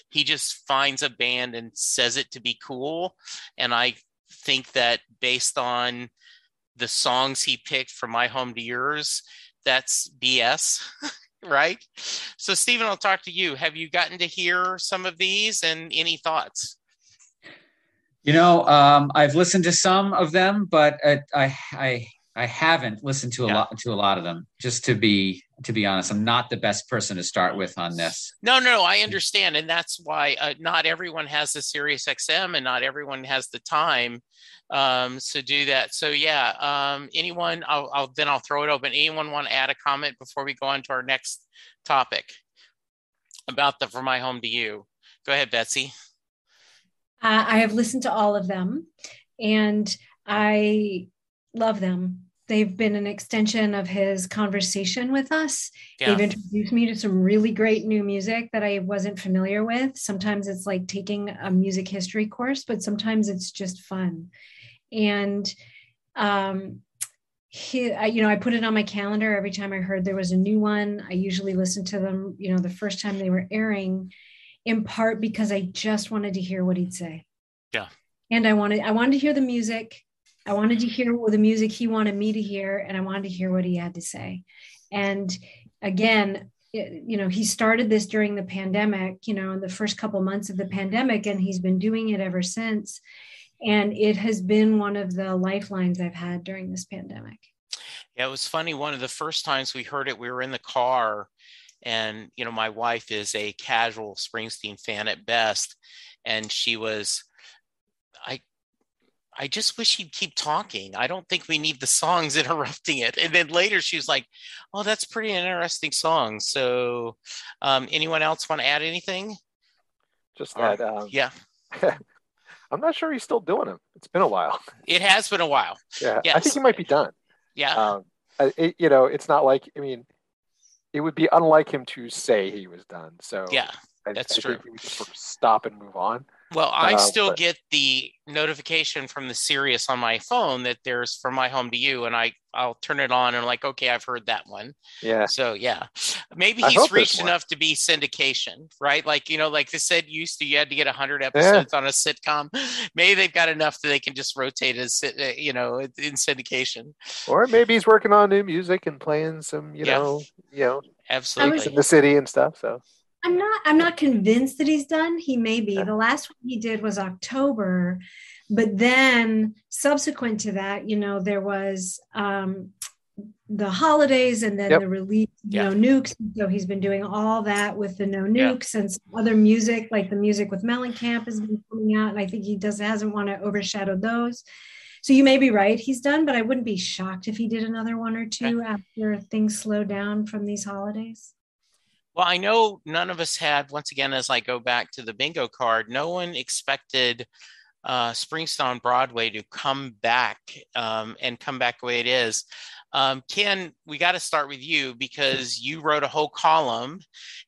Speaker 1: He just finds a band and says it to be cool. And I think that based on the songs he picked from my home to yours that's bs right? So, Stephen, I'll talk to you. Have you gotten to hear some of these and any thoughts?
Speaker 6: You know, um, I've listened to some of them, but uh, I, I, I haven't listened to a yeah. lot to a lot of them. Just to be to be honest, I'm not the best person to start with on this.
Speaker 1: No, no, I understand, and that's why uh, not everyone has the Sirius XM, and not everyone has the time um, to do that. So yeah, um, anyone, I'll, I'll then I'll throw it open. Anyone want to add a comment before we go on to our next topic about the "From My Home to You"? Go ahead, Betsy.
Speaker 4: Uh, I have listened to all of them, and I love them. They've been an extension of his conversation with us. Yeah. They've introduced me to some really great new music that I wasn't familiar with. Sometimes it's like taking a music history course, but sometimes it's just fun and um, he, I, you know, I put it on my calendar every time I heard there was a new one. I usually listened to them, you know, the first time they were airing, in part because I just wanted to hear what he'd say.
Speaker 1: Yeah.
Speaker 4: And I wanted, I wanted to hear the music. I wanted to hear the music he wanted me to hear, and I wanted to hear what he had to say. And again, it, you know, he started this during the pandemic, you know, in the first couple months of the pandemic, and he's been doing it ever since and it has been one of the lifelines I've had during this pandemic.
Speaker 1: Yeah, it was funny. One of the first times we heard it, we were in the car, and you know, my wife is a casual Springsteen fan at best, and she was, I, I just wish he'd keep talking. I don't think we need the songs interrupting it. And then later she was like, "Oh, that's pretty interesting song." So, um, anyone else want to add anything?
Speaker 5: Just that, um,
Speaker 1: yeah.
Speaker 5: I'm not sure he's still doing them. It's been a while.
Speaker 1: It has been a while.
Speaker 5: Yeah, yes. I think he might be done.
Speaker 1: Yeah.
Speaker 5: Um, it, you know, it's not like I mean, it would be unlike him to say he was done. So
Speaker 1: yeah, I, that's
Speaker 5: I
Speaker 1: true.
Speaker 5: Think he would just sort of stop and move on.
Speaker 1: Well, I uh, still but, get the notification from the Sirius on my phone that there's from my home to you, and I I'll turn it on and I'm like, okay, I've heard that one.
Speaker 5: Yeah.
Speaker 1: So yeah, maybe he's reached enough to be syndication, right? Like you know, like they said, used to you had to get hundred episodes yeah. on a sitcom. Maybe they've got enough that they can just rotate as uh, you know in syndication.
Speaker 5: Or maybe he's working on new music and playing some, you yeah. know, you know,
Speaker 1: absolutely
Speaker 5: in the city and stuff. So
Speaker 4: I'm not I'm not convinced that he's done. He may be. The last one he did was October, but then subsequent to that, you know, there was um the holidays and then yep. the release, yeah. know, nukes. So he's been doing all that with the no nukes yeah. and other music, like the music with Mellencamp has been coming out. And I think he does hasn't want to overshadow those. So you may be right, he's done, but I wouldn't be shocked if he did another one or two okay. after things slow down from these holidays.
Speaker 1: Well, I know none of us had, once again, as I go back to the bingo card, no one expected uh, Springsteen on Broadway to come back um, and come back the way it is. Um, Ken, we got to start with you because you wrote a whole column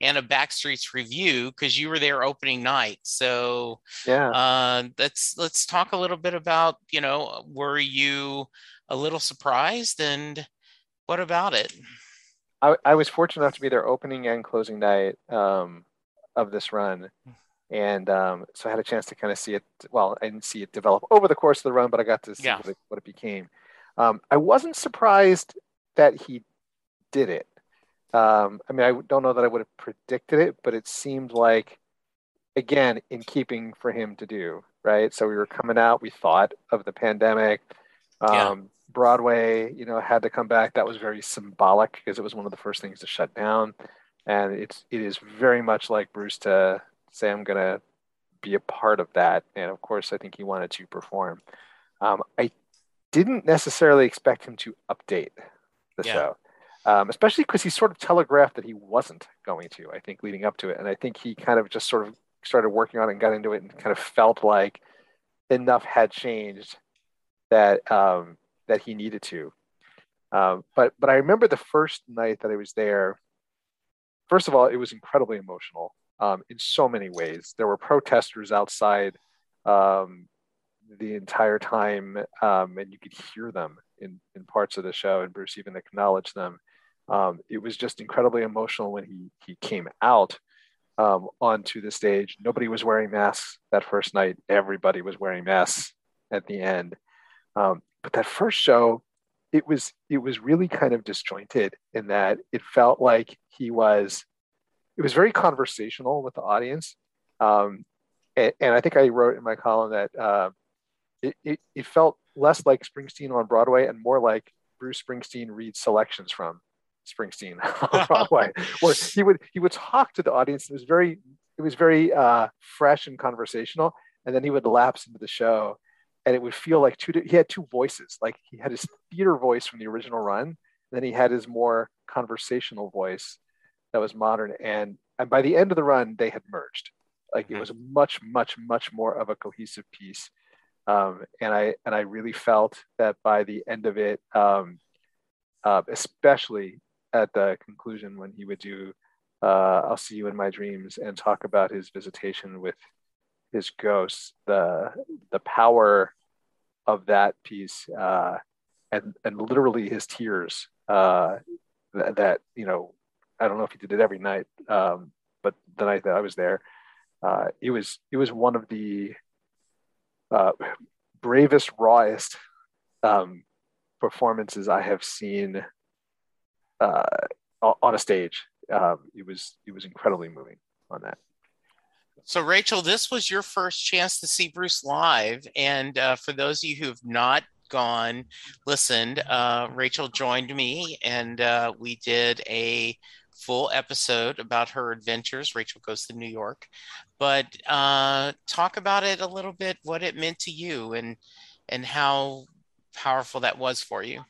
Speaker 1: and a Backstreets review because you were there opening night. So
Speaker 5: yeah,
Speaker 1: uh, let's let's talk a little bit about you know were you a little surprised and what about it?
Speaker 5: I, I was fortunate enough to be there opening and closing night um, of this run. And um, so I had a chance to kind of see it. Well, I didn't see it develop over the course of the run, but I got to see yeah. what, it, what, it, became. Um, I wasn't surprised that he did it. Um, I mean, I don't know that I would have predicted it, but it seemed like, again, in keeping for him to do, right? So we were coming out, we thought of the pandemic. Um, Broadway, you know, had to come back. That was very symbolic because it was one of the first things to shut down, and it's it is very much like Bruce to say, "I'm going to be a part of that." And of course, I think he wanted to perform. Um, I didn't necessarily expect him to update the yeah. show, um, especially because he sort of telegraphed that he wasn't going to. I think leading up to it, and I think he kind of just sort of started working on it and got into it, and kind of felt like enough had changed that um, that he needed to. Um, but but I remember the first night that I was there. First of all, it was incredibly emotional um, in so many ways. There were protesters outside um, the entire time, um, and you could hear them in, in parts of the show. And Bruce even acknowledged them. Um, it was just incredibly emotional when he he came out um, onto the stage. Nobody was wearing masks that first night. Everybody was wearing masks at the end. Um, but that first show, it was it was really kind of disjointed in that it felt like he was it was very conversational with the audience. Um, and, and, i think i wrote in my column that uh, it, it, it, felt less like springsteen on broadway and more like bruce springsteen reads selections from springsteen on broadway. Where he would he would talk to the audience. It was very it was very uh, fresh and conversational. And then he would lapse into the show and it would feel like two he had two voices. Like he had his theater voice from the original run and then he had his more conversational voice that was modern and and by the end of the run they had merged. Like it was much much much more of a cohesive piece. Um, and i and i really felt that by the end of it um, uh, especially at the conclusion when he would do uh, i'll see you in my dreams and talk about his visitation with his ghosts, the the power of that piece, uh, and and literally his tears. Uh, that, that, you know, I don't know if he did it every night, um, but the night that I was there, uh, it was it was one of the uh, bravest, rawest um, performances I have seen uh, on a stage. Um, it was it was incredibly moving on that.
Speaker 1: So, Rachel, this was your first chance to see Bruce live. And uh, for those of you who have not gone, listened, uh, Rachel joined me and uh, we did a full episode about her adventures. Rachel goes to New York. But uh, talk about it a little bit, what it meant to you and and how powerful that was for you.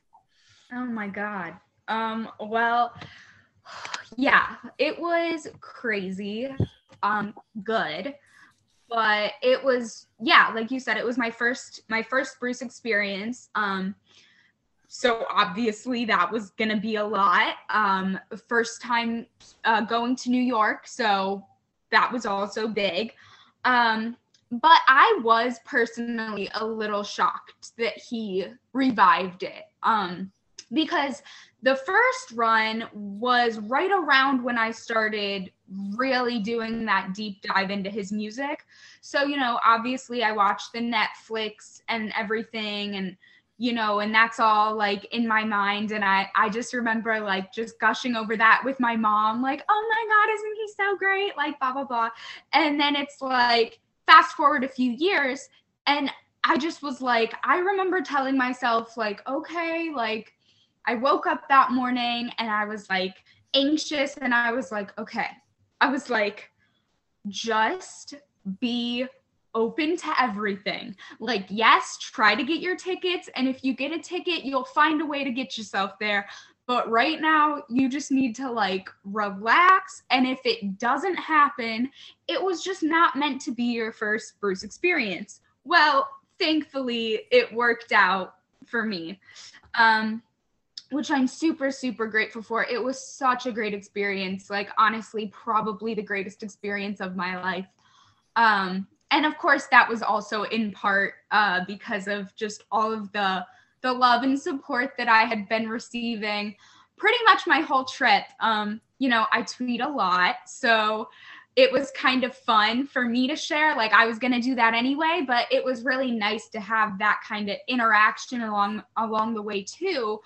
Speaker 3: Oh my God. Um, well, yeah, it was crazy um good but it was yeah like you said it was my first my first bruce experience. Um so obviously that was to be a lot. Um first time uh, going to new york so that was also big. Um but i was personally a little shocked that he revived it. Um because the first run was right around when I started really doing that deep dive into his music. So, you know, obviously I watched the Netflix and everything and you know, and that's all like in my mind and I I just remember like just gushing over that with my mom like, "Oh my god, isn't he so great?" like blah blah blah. And then it's like fast forward a few years and I just was like I remember telling myself like, "Okay, like I woke up that morning and I was like anxious and I was like, okay. I was like, just be open to everything. Like, yes, try to get your tickets. And if you get a ticket, you'll find a way to get yourself there. But right now, you just need to like relax. And if it doesn't happen, it was just not meant to be your first Bruce experience. Well, thankfully, it worked out for me. Um, which I'm super, super grateful for. It was such a great experience. Like, honestly, probably the greatest experience of my life. Um, and of course, that was also in part uh, because of just all of the the love and support that I had been receiving pretty much my whole trip. Um, you know, I tweet a lot, so it was kind of fun for me to share. Like I was going to do that anyway, but it was really nice to have that kind of interaction along along the way too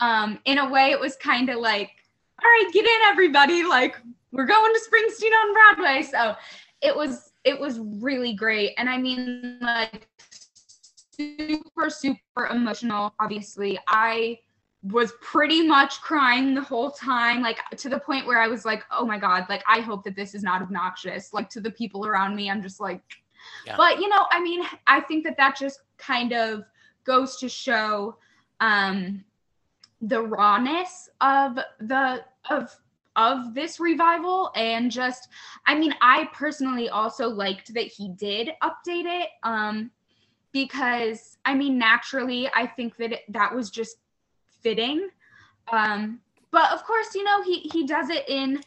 Speaker 3: um, in a way, it was kind of like, all right, get in, everybody. Like, we're going to Springsteen on Broadway. So it was, it was really great. And I mean, like, super, super emotional. Obviously, I was pretty much crying the whole time, like to the point where I was like, oh my God, like, I hope that this is not obnoxious. Like, to the people around me, I'm just like, yeah. but you know, I mean, I think that that just kind of goes to show um the rawness of the of of this revival and just i mean i personally also liked that he did update it um because i mean naturally i think that it, that was just fitting. Um but of course you know he he does it in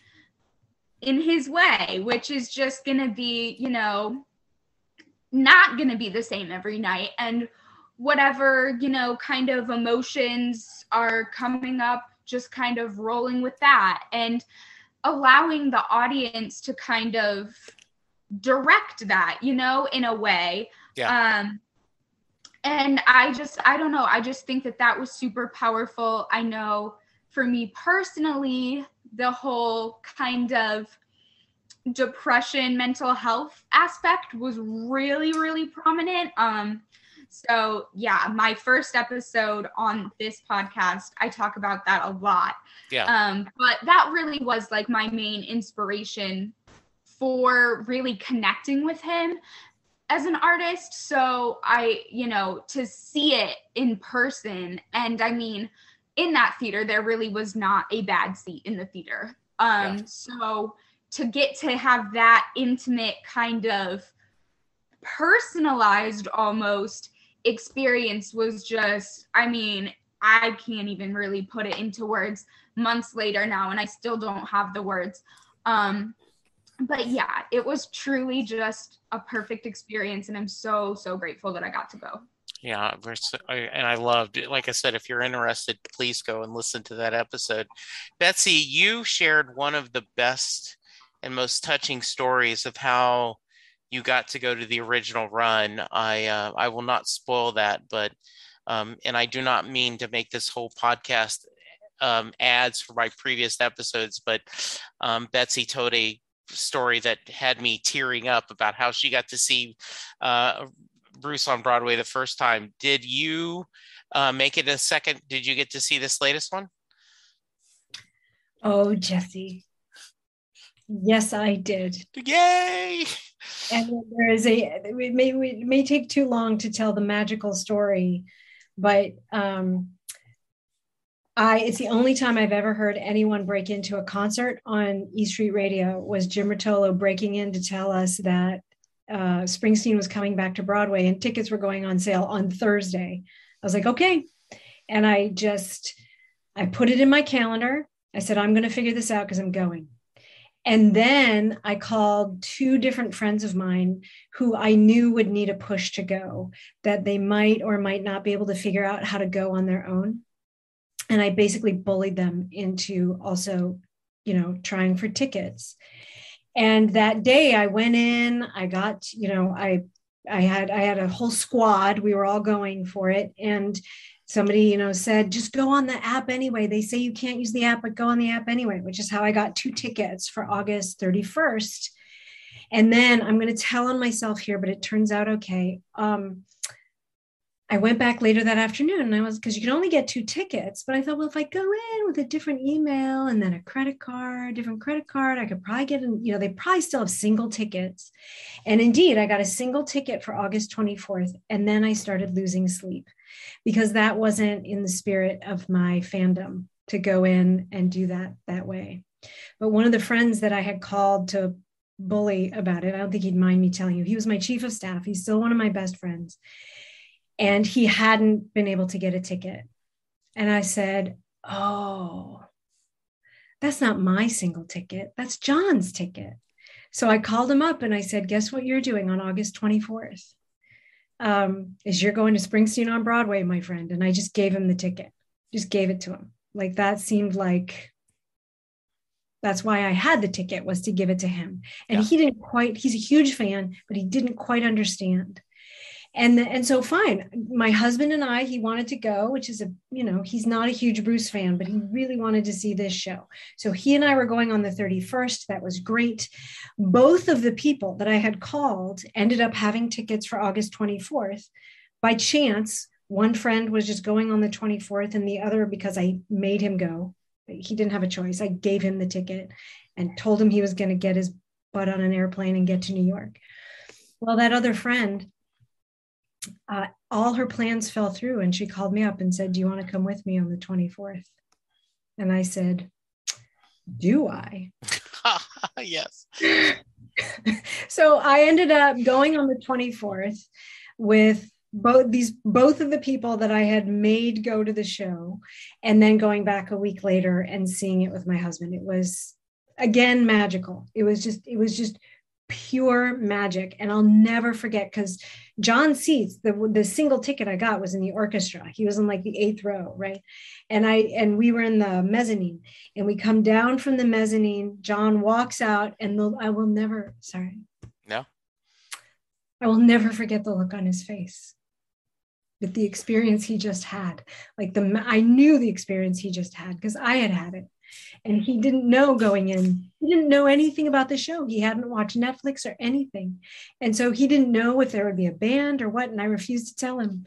Speaker 3: in his way which is just gonna be you know not gonna be the same every night. And whatever you know kind of emotions are coming up just kind of rolling with that and allowing the audience to kind of direct that you know in a way
Speaker 1: yeah.
Speaker 3: um and I just, I don't know, I just think that that was super powerful. I know for me personally, the whole kind of depression, mental health aspect was really, really prominent. Um, so yeah, my first episode on this podcast, I talk about that a lot.
Speaker 1: Yeah.
Speaker 3: Um, but that really was like my main inspiration for really connecting with him as an artist. So I, you know, to see it in person, and I mean, in that theater, there really was not a bad seat in the theater. Um, yeah. so to get to have that intimate kind of personalized almost experience was just, I mean, I can't even really put it into words months later now, and I still don't have the words. Um, but yeah, it was truly just a perfect experience, and I'm so so grateful that I got to go.
Speaker 1: Yeah, and I loved it. Like I said, if you're interested, please go and listen to that episode. Betsy, you shared one of the best and most touching stories of how you got to go to the original run. I uh, I will not spoil that, but um, and I do not mean to make this whole podcast um, ads for my previous episodes, but um, Betsy told a story that had me tearing up about how she got to see uh, Bruce on Broadway the first time. Did you uh, make it a second? Did you get to see this latest one?
Speaker 4: Oh, Jesse. Yes, I did.
Speaker 1: Yay!
Speaker 4: And there is a, it may, may take too long to tell the magical story, but um, I, it's the only time I've ever heard anyone break into a concert on E Street Radio was Jim Rotolo breaking in to tell us that uh, Springsteen was coming back to Broadway and tickets were going on sale on Thursday. I was like, okay. And I just, I put it in my calendar. I said, I'm going to figure this out because I'm going. And then I called two different friends of mine who I knew would need a push to go, that they might or might not be able to figure out how to go on their own. And I basically bullied them into also, you know, trying for tickets. And that day I went in, I got, you know, I I had I had a whole squad. We were all going for it. And somebody you know said just go on the app anyway they say you can't use the app but go on the app anyway which is how i got two tickets for august 31st and then i'm going to tell on myself here but it turns out okay um, I went back later that afternoon and I was because you can only get two tickets. But I thought, well, if I go in with a different email and then a credit card, different credit card, I could probably get, in, you know, they probably still have single tickets. And indeed, I got a single ticket for August 24th. And then I started losing sleep because that wasn't in the spirit of my fandom to go in and do that that way. But one of the friends that I had called to bully about it, I don't think he'd mind me telling you, he was my chief of staff. He's still one of my best friends and he hadn't been able to get a ticket. And I said, Oh, that's not my single ticket. That's John's ticket. So I called him up and I said, Guess what you're doing on August 24th? Um, is you're going to Springsteen on Broadway, my friend. And I just gave him the ticket, just gave it to him. Like that seemed like that's why I had the ticket was to give it to him. And yeah. he didn't quite, he's a huge fan, but he didn't quite understand and and so fine. My husband and i he wanted to go which is a you know he's not a huge bruce fan but he really wanted to see this show. So he and i were going on the 31st that was great. Both of the people that i had called ended up having tickets for august 24th by chance one friend was just going on the 24th and the other because i made him go he didn't have a choice. I gave him the ticket and told him he was going to get his butt on an airplane and get to new york. Well that other friend uh, all her plans fell through and she called me up and said do you want to come with me on the 24th and i said do i?
Speaker 1: Yes.
Speaker 4: So i ended up going on the 24th with both these both of the people that i had made go to the show and then going back a week later and seeing it with my husband. It was again magical. It was just it was just pure magic. And I'll never forget because John Seats, the, the single ticket I got was in the orchestra. He was in like the eighth row, right? And I and we were in the mezzanine and we come down from the mezzanine. John walks out and the, I will never, sorry.
Speaker 1: No.
Speaker 4: I will never forget the look on his face with the experience he just had. Like the I knew the experience he just had because I had had it. And he didn't know going in. He didn't know anything about the show. He hadn't watched Netflix or anything. And so he didn't know if there would be a band or what and I refused to tell him.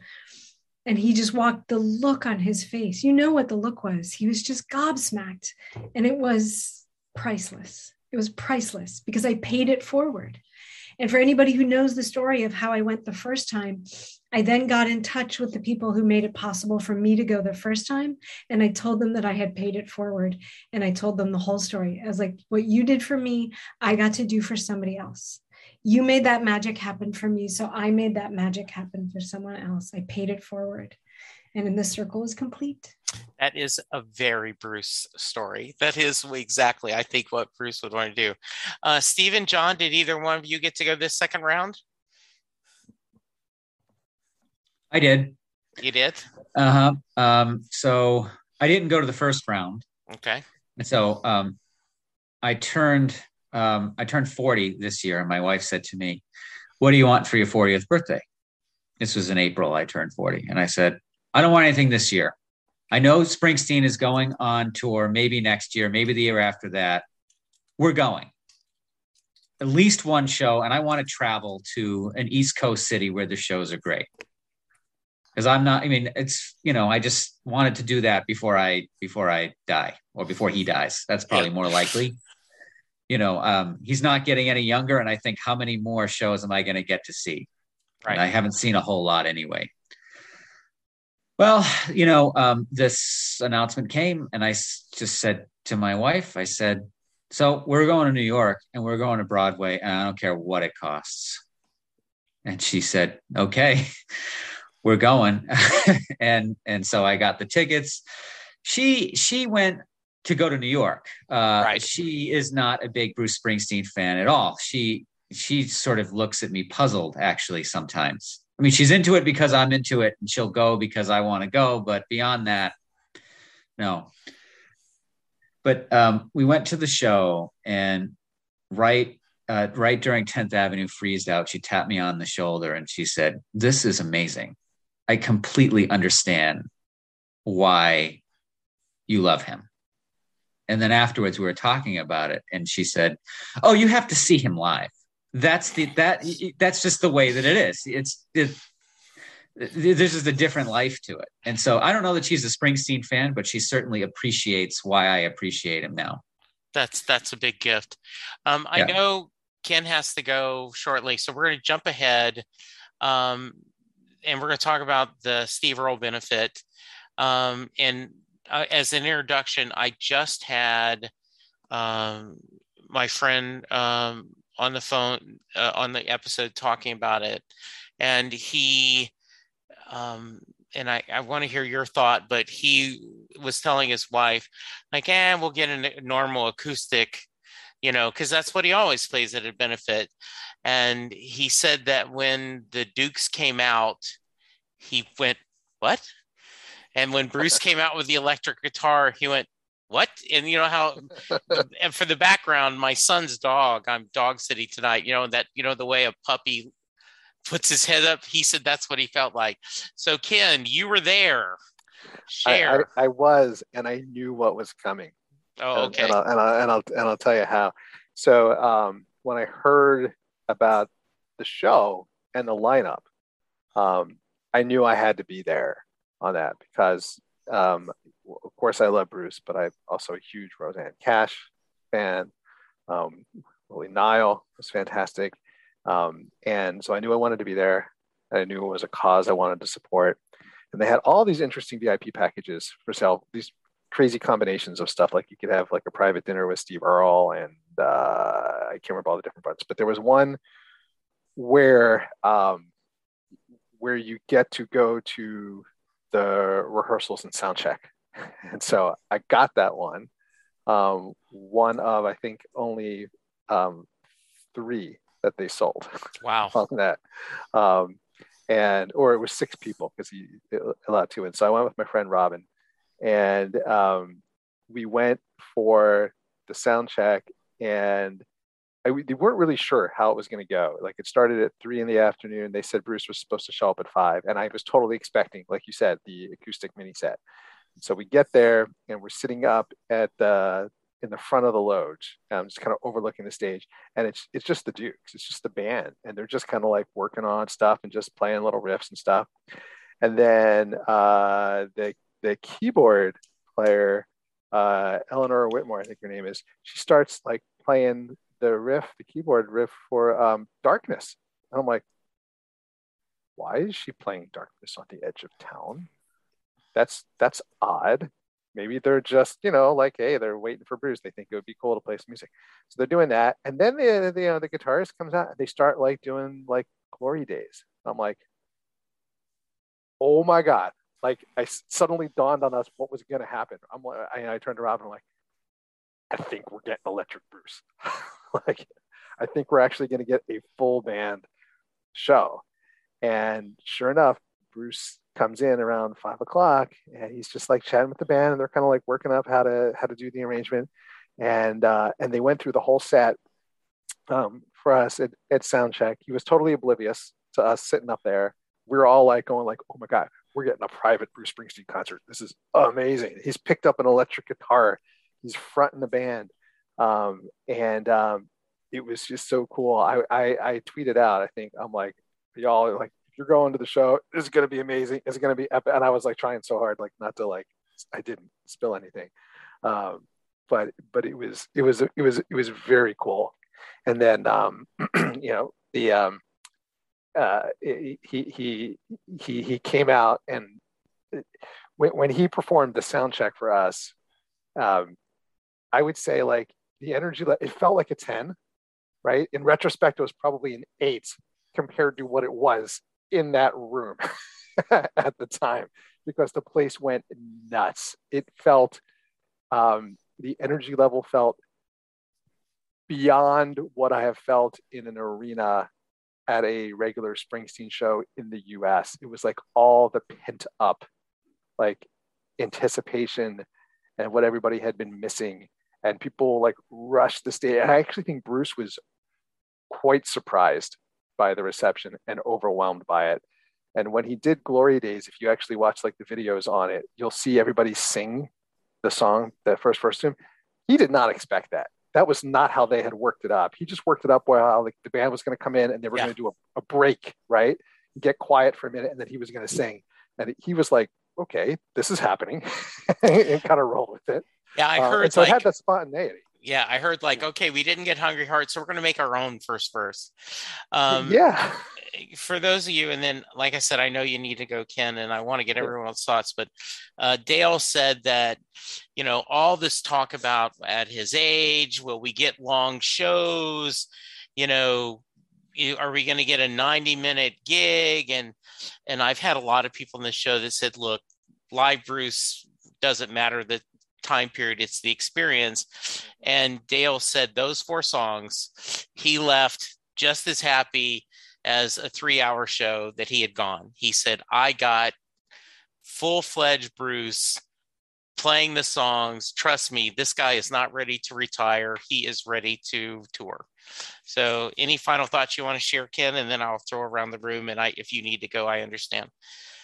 Speaker 4: And he just walked the look on his face. You know what the look was. He was just gobsmacked and it was priceless. It was priceless because I paid it forward. And for anybody who knows the story of how I went the first time, I then got in touch with the people who made it possible for me to go the first time. And I told them that I had paid it forward. And I told them the whole story. I was like, what you did for me, I got to do for somebody else. You made that magic happen for me. So I made that magic happen for someone else. I paid it forward. And then the circle is complete.
Speaker 1: That is a very Bruce story. That is exactly, I think, what Bruce would want to do. Uh, Stephen, Jon, did either one of you get to go this second round?
Speaker 6: I did.
Speaker 1: You did?
Speaker 6: Uh huh. Um, so I didn't go to the first round.
Speaker 1: Okay.
Speaker 6: And so um, I turned um, I turned 40 this year, and my wife said to me, "What do you want for your 40th birthday?" This was in April. I turned 40, and I said, "I don't want anything this year. I know Springsteen is going on tour, maybe next year, maybe the year after that. We're going." At least one show, and I want to travel to an East Coast city where the shows are great because I'm not. I mean, it's you know, I just wanted to do that before I before I die or before he dies. That's probably more likely. You know, um, he's not getting any younger, and I think how many more shows am I going to get to see? Right. And I haven't seen a whole lot anyway. Well, you know, um, this announcement came, and I just said to my wife, I said, "So we're going to New York, and we're going to Broadway, and I don't care what it costs." And she said, "Okay." We're going. And and so i got the tickets. She she went to go to new york. Uh, right. she is not a big bruce springsteen fan at all. She she sort of looks at me puzzled actually sometimes. I mean she's into it because i'm into it and she'll go because i want to go but beyond that no. But um, we went to the show and right uh, right during 10th avenue freeze out she tapped me on the shoulder and she said this is amazing I completely understand why you love him. And then afterwards, we were talking about it, and she said, "Oh, you have to see him live. That's the that that's just the way that it is. It's it, there's just a different life to it. And so I don't know that she's a Springsteen fan, but she certainly appreciates why I appreciate him now.
Speaker 1: That's that's a big gift. Um, I yeah. know Ken has to go shortly, so we're going to jump ahead. Um, and we're going to talk about the Steve Earle benefit. Um, and uh, as an introduction, I just had um, my friend um, on the phone uh, on the episode talking about it, and he um, and I, I want to hear your thought, but he was telling his wife, like, eh, we'll get a normal acoustic, you know, because that's what he always plays at a benefit. And he said that when the Dukes came out, he went, What? And when Bruce came out with the electric guitar, he went, What? And you know how, and for the background, my son's dog, I'm dog city tonight, you know, that, you know, the way a puppy puts his head up, he said that's what he felt like. So, Ken, you were there. Share.
Speaker 5: I, I, I was, and I knew what was coming.
Speaker 1: Oh, okay.
Speaker 5: And, and, I'll, and, I'll, and, I'll, and I'll tell you how. So, um, when I heard about the show and the lineup. Um, I knew I had to be there on that because, um, of course, I love Bruce, but I'm also a huge Rosanne Cash fan. Um, Willie Nile was fantastic. Um, and so I knew I wanted to be there. I knew it was a cause I wanted to support. And they had all these interesting VIP packages for sale, these crazy combinations of stuff. Like you could have like a private dinner with Steve Earle and uh, I can't remember all the different parts, but there was one where um, where you get to go to the rehearsals and sound check. And so I got that one. Um, one of I think only um, three that they sold.
Speaker 1: Wow.
Speaker 5: on that. Um, and or it was six people because he allowed two in. So I went with my friend Robin, and um, we went for the sound check, and I, they weren't really sure how it was going to go. Like it started at three in the afternoon. They said Bruce was supposed to show up at five, and I was totally expecting, like you said, the acoustic mini set. So we get there and we're sitting up at the in the front of the lodge, um, just kind of overlooking the stage, and it's it's just the Dukes, it's just the band, and they're just kind of like working on stuff and just playing little riffs and stuff. And then uh, the the keyboard player, uh, Eleanor Whitmore, I think her name is, she starts like playing the riff, the keyboard riff for um, Darkness. And I'm like, why is she playing Darkness on the edge of town? That's that's odd. Maybe they're just, you know, like, hey, they're waiting for Bruce. They think it would be cool to play some music. So they're doing that. And then the, the you know, the guitarist comes out and they start like doing like glory days. I'm like, oh my God. Like I suddenly dawned on us what was going to happen. I'm like, I, I turned around and I'm like, I think we're getting electric Bruce. like, I think we're actually going to get a full band show. And sure enough, Bruce comes in around five o'clock and he's just like chatting with the band and they're kind of like working up how to how to do the arrangement. And uh, and they went through the whole set um, for us at, at soundcheck. He was totally oblivious to us sitting up there. We were all like going like, oh my God, we're getting a private Bruce Springsteen concert. This is amazing. He's picked up an electric guitar. He's fronting the band. Um, and um, it was just so cool. I, I, I tweeted out, I think I'm like, y'all like, if you're going to the show, this is going to be amazing. It's going to be epic. And I was like trying so hard, like not to like, I didn't spill anything. Um, but, but it was, it was, it was, it was very cool. And then, um, you know, the, um, uh, he, he, he, he came out and when, when he performed the sound check for us, um, I would say like the energy, it felt like a 10, right? In retrospect, it was probably an eight compared to what it was in that room at the time because the place went nuts. It felt, um, the energy level felt beyond what I have felt in an arena at a regular Springsteen show in the US. It was like all the pent up, like anticipation and what everybody had been missing and people like rushed the stage. And I actually think Bruce was quite surprised by the reception and overwhelmed by it. And when he did Glory Days, if you actually watch like the videos on it, you'll see everybody sing the song, the first verse to him. He did not expect that. That was not how they had worked it up. He just worked it up while like the band was going to come in and they were yeah. going to do a, a break, right? Get quiet for a minute, and then he was going to sing. And he was like, "Okay, this is happening," and kind of roll with it.
Speaker 1: Yeah, I uh, heard. Uh,
Speaker 5: so
Speaker 1: like,
Speaker 5: it had that spontaneity.
Speaker 1: Yeah, I heard like, okay, we didn't get Hungry Heart, so we're going to make our own first verse. Um,
Speaker 5: yeah.
Speaker 1: For those of you, and then, like I said, I know you need to go, Ken, and I want to get everyone's thoughts. But uh, Dale said that, you know, all this talk about at his age, will we get long shows? You know, are we going to get a 90 minute gig? And and I've had a lot of people in the show that said, look, live Bruce doesn't matter that time period, it's the experience. And Dale said those four songs, he left just as happy as a three hour show that he had gone. He said, I got full fledged Bruce playing the songs. Trust me, this guy is not ready to retire. He is ready to tour. So, any final thoughts you want to share, Ken? And then I'll throw around the room. And I, if you need to go, I understand.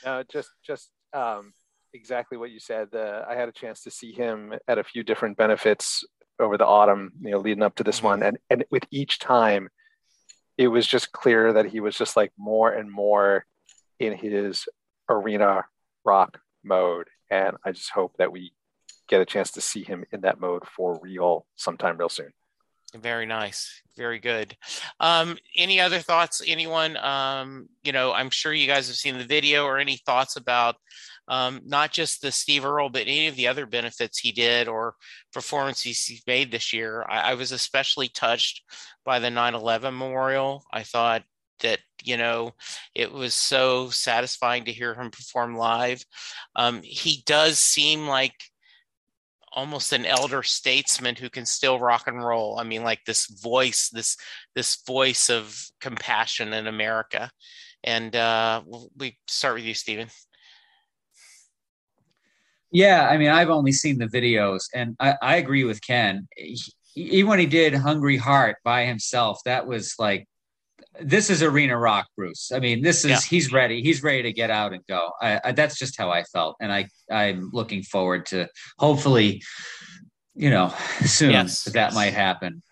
Speaker 5: No, just, just, um, exactly what you said. Uh, I had a chance to see him at a few different benefits over the autumn, you know, leading up to this one, and and with each time, it was just clear that he was just like more and more in his arena rock mode, and I just hope that we get a chance to see him in that mode for real sometime real soon.
Speaker 1: Very nice. Very good. Um, any other thoughts? Anyone? Um, you know, I'm sure you guys have seen the video or any thoughts about um, not just the Steve Earle, but any of the other benefits he did or performances he made this year. I, I was especially touched by the 9 11 memorial. I thought that you know it was so satisfying to hear him perform live um, he does seem like almost an elder statesman who can still rock and roll i mean like this voice this this voice of compassion in america and uh, we start with you stephen
Speaker 6: yeah, I mean, I've only seen the videos, and I, I agree with Ken. He, even when he did Hungry Heart by himself, that was like this is arena rock, Bruce. I mean, this is yeah. he's ready. He's ready to get out and go. I, I, that's just how I felt, and I I'm looking forward to hopefully, you know, soon yes. that, that might happen.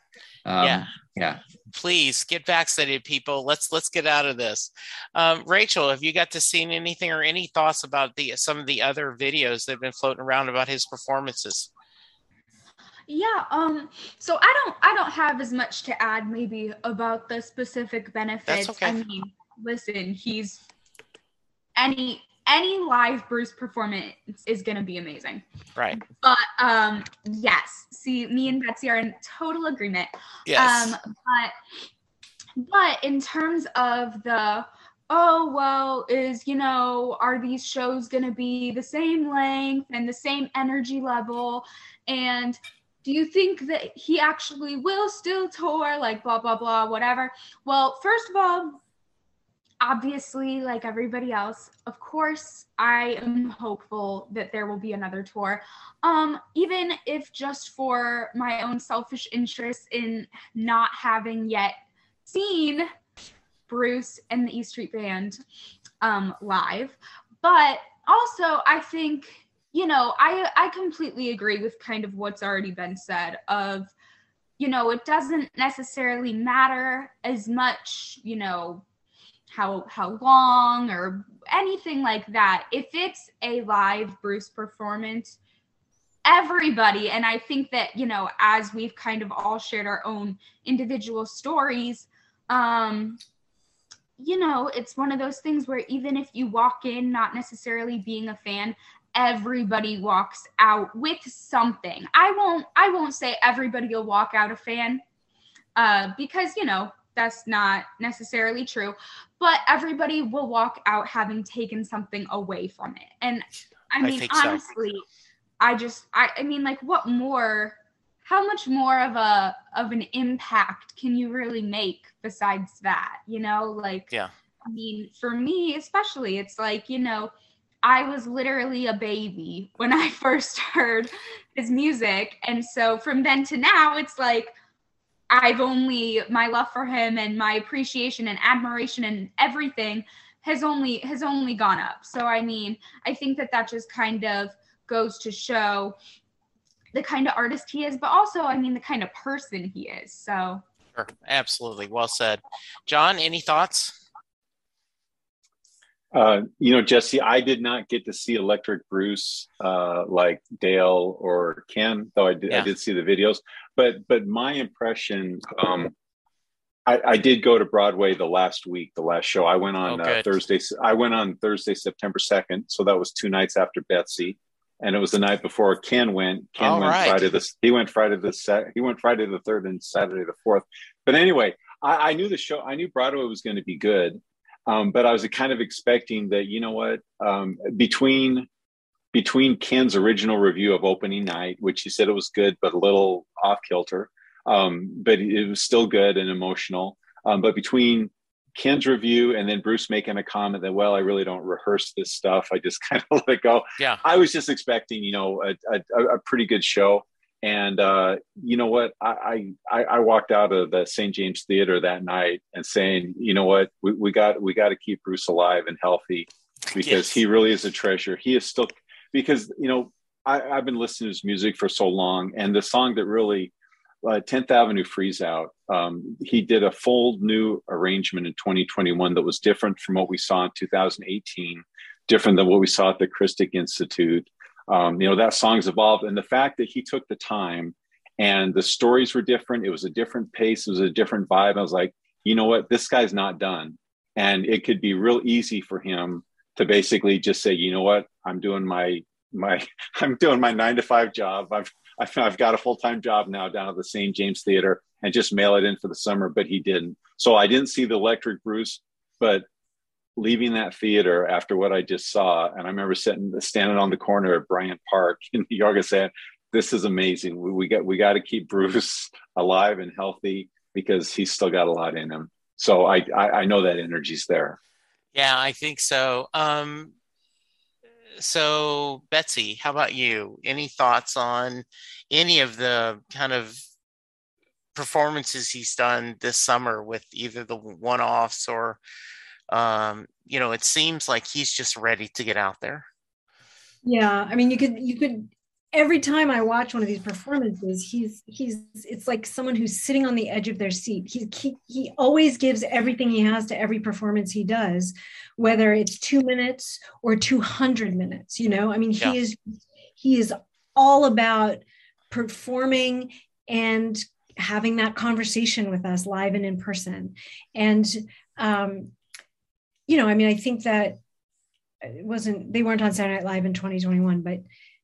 Speaker 1: Um, yeah,
Speaker 6: yeah.
Speaker 1: Please get vaccinated, people. Let's let's get out of this. Um, Rachel, have you got to see anything or any thoughts about the some of the other videos that have been floating around about his performances?
Speaker 3: Yeah, um so I don't I don't have as much to add maybe about the specific benefits.
Speaker 1: Okay. I
Speaker 3: mean, listen, he's any any live Bruce performance is going to be amazing.
Speaker 1: Right.
Speaker 3: But um yes, see me and Betsy are in total agreement.
Speaker 1: Yes.
Speaker 3: Um but but in terms of the oh well is you know are these shows going to be the same length and the same energy level and do you think that he actually will still tour like blah blah blah whatever well first of all obviously like everybody else of course i am hopeful that there will be another tour. Um even if just for my own selfish interest in not having yet seen bruce and the e street band um live. But also i think you know, I I completely agree with kind of what's already been said of you know, it doesn't necessarily matter as much, you know, how how long or anything like that. If it's a live Bruce performance, everybody and I think that, you know, as we've kind of all shared our own individual stories, um you know, it's one of those things where even if you walk in not necessarily being a fan, everybody walks out with something. I won't I won't say everybody will walk out a fan uh, because you know that's not necessarily true, but everybody will walk out having taken something away from it. And I mean I honestly, so. I just I, I mean like what more how much more of a of an impact can you really make besides that, you know? Like
Speaker 1: yeah.
Speaker 3: I mean, for me especially, it's like, you know, I was literally a baby when I first heard his music. And so from then to now, it's like I've only my love for him and my appreciation and admiration and everything has only has only gone up. So I mean, I think that that just kind of goes to show the kind of artist he is, but also I mean the kind of person he is. So
Speaker 1: sure. absolutely well said. Jon, any thoughts?
Speaker 2: Uh, you know, Jesse, I did not get to see Electric Bruce uh, like Dale or Ken, though I did, yeah. I did see the videos. But but my impression, um, I, I, did go to Broadway the last week, the last show. I went on oh, uh, Thursday. I went on Thursday, September second. So that was two nights after Betsy, and it was the night before Ken went. Ken All went right. Friday the he went Friday the set. He went Friday the third and Saturday the fourth. But anyway, I, I knew the show. I knew Broadway was going to be good um, but I was kind of expecting that, you know what, um, between between Ken's original review of opening night, which he said it was good, but a little off kilter, um, but it was still good and emotional. Um, but between Ken's review and then Bruce making a comment that, well, I really don't rehearse this stuff. I just kind of let it go.
Speaker 1: Yeah.
Speaker 2: I was just expecting, you know, a, a, a pretty good show. And uh, you know what? I, I I walked out of the St. James Theater that night and saying, you know what, we, we got we got to keep Bruce alive and healthy because yes. he really is a treasure. He is still because you know I, I've been listening to his music for so long, and the song that really uh, 10th Avenue Freeze Out. Um, he did a full new arrangement in 2021 that was different from what we saw in 2018, different than what we saw at the Christic Institute um, you know that song's evolved and the fact that he took the time and the stories were different it was a different pace it was a different vibe i was like you know what this guy's not done. And it could be real easy for him to basically just say you know what i'm doing my my i'm doing my nine to five job. I've i've, I've got a full-time job now down at the st james theater and just mail it in for the summer but he didn't. So i didn't see the electric bruce but leaving that theater after what I just saw, and I remember sitting standing on the corner of Bryant Park in New York and saying, "This is amazing. We, we got we got to keep Bruce alive and healthy because he's still got a lot in him." So I I, I know that energy's there.
Speaker 1: Yeah, I think so. Um, so Betsy, how about you? Any thoughts on any of the kind of performances he's done this summer with either the one-offs or um, you know, it seems like he's just ready to get out there.
Speaker 4: Yeah, I mean, you could you could every time I watch one of these performances, he's he's it's like someone who's sitting on the edge of their seat. He he, he always gives everything he has to every performance he does, whether it's two minutes or two hundred minutes. You know, I mean, he yeah. is he is all about performing and having that conversation with us live and in person and um you know i mean i think that it wasn't they weren't on saturday night live in 2021 but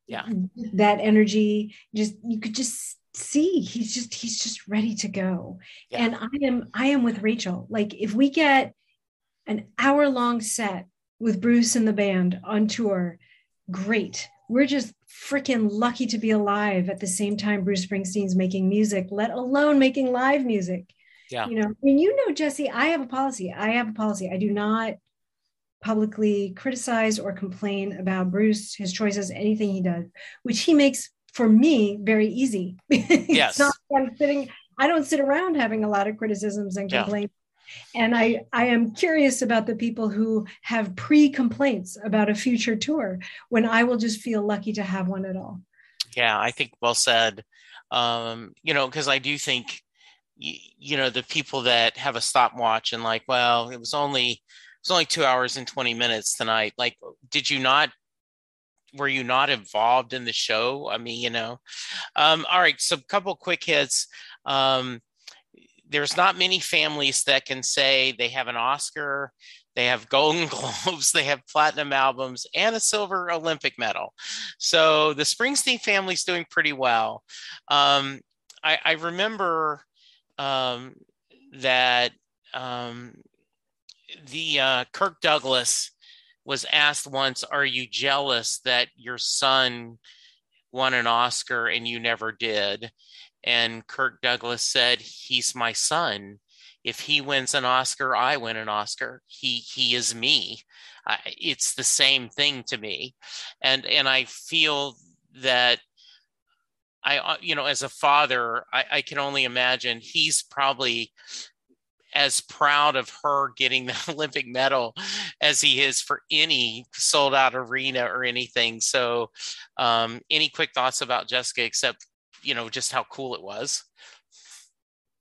Speaker 1: yeah.
Speaker 4: that energy just you could just see he's just he's just ready to go. Yeah. and i am i am with rachel. Like if we get an hour long set with bruce and the band on tour great. We're just freaking lucky to be alive at the same time bruce springsteen's making music let alone making live music
Speaker 1: yeah
Speaker 4: you know mean, you know jesse i have a policy i have a policy i do not publicly criticize or complain about Bruce, his choices, anything he does, which he makes for me very easy.
Speaker 1: Yes.
Speaker 4: not, I'm sitting, I don't sit around having a lot of criticisms and complaints. Yeah. And I, I am curious about the people who have pre complaints about a future tour when I will just feel lucky to have one at all.
Speaker 1: Yeah, I think well said. Um, you know, because I do think, you, you know, the people that have a stopwatch and like, well, it was only it's only two hours and 20 minutes tonight. Like, did you not, were you not involved in the show? I mean, you know, um, all right. So a couple quick hits. Um, there's not many families that can say they have an Oscar, they have Golden Globes, they have platinum albums, and a silver Olympic medal. So the Springsteen family's doing pretty well. Um, I, I, remember um, that um, the uh, Kirk Douglas was asked once, "Are you jealous that your son won an Oscar and you never did?" And Kirk Douglas said, "He's my son. If he wins an Oscar, I win an Oscar. He he is me. I, it's the same thing to me." And and I feel that I, uh, you know, as a father, I, I, can only imagine he's probably as proud of her getting the Olympic medal as he is for any sold out arena or anything. So, um, any quick thoughts about Jessica, except, you know, just how cool it was?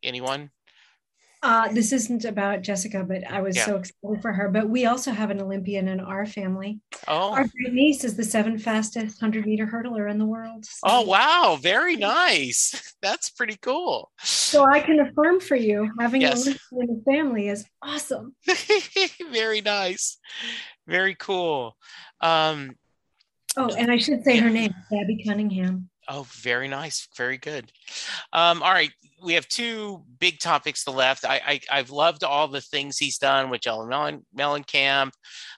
Speaker 1: Anyone?
Speaker 4: Uh, this isn't about Jessica, but I was yeah. so excited for her. But we also have an Olympian in our family.
Speaker 1: Oh,
Speaker 4: our great niece is the seventh fastest hundred meter hurdler in the world.
Speaker 1: So. Oh wow, very nice. That's pretty cool.
Speaker 4: So I can affirm for you, having yes. an Olympian in the family is awesome.
Speaker 1: very nice, very cool. Um,
Speaker 4: oh, and I should say her name, Gabbi Cunningham.
Speaker 1: Oh, very nice. Very good. Um, all right. We have two big topics to left. I, I, have loved all the things he's done with Ellen Mellen, Mellencamp,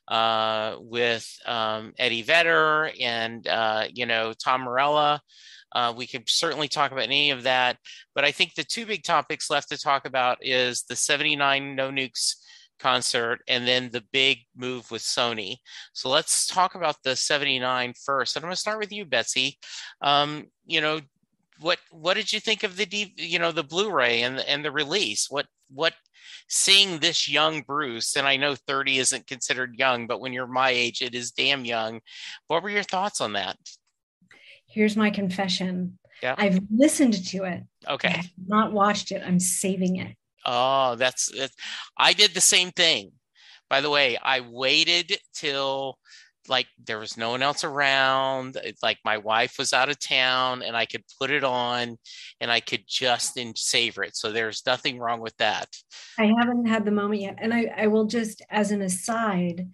Speaker 1: uh, with um, Eddie Vedder and, uh, you know, Tom Morello. Uh, we could certainly talk about any of that. But I think the two big topics left to talk about is the 79 No Nukes concert and then the big move with Sony. So let's talk about the 79 first. And I'm going to start with you, Betsy. Um, you know, what what did you think of the you know the Blu-ray and the, and the release? What what seeing this young Bruce and I know 30 isn't considered young, but when you're my age, it is damn young. What were your thoughts on that?
Speaker 4: Here's my confession.
Speaker 1: Yeah.
Speaker 4: I've listened to it.
Speaker 1: Okay.
Speaker 4: not watched it. I'm saving it.
Speaker 1: Oh, that's, that's I did the same thing. By the way, I waited till like there was no one else around like my wife was out of town and i could put it on and i could just in savor it so there's nothing wrong with that
Speaker 4: i haven't had the moment yet and i, I will just as an aside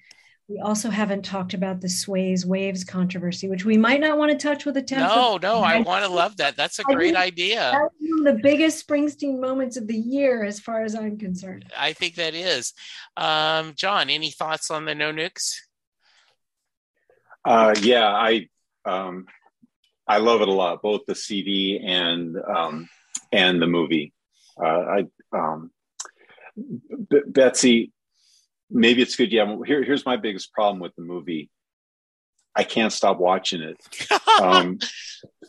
Speaker 4: we also haven't talked about the Sways Waves controversy, which we might not want to touch with a 10.
Speaker 1: No, no, I, want to love that. That's a great idea. That's
Speaker 4: one of the biggest Springsteen moments of the year, as far as I'm concerned.
Speaker 1: I think that is. Um, Jon, any thoughts on the No Nukes?
Speaker 2: Uh, yeah, I um, I love it a lot, both the CD and um, and the movie. Uh, I um, B- Betsy, maybe it's good. Yeah, here, here's my biggest problem with the movie. I can't stop watching it. um,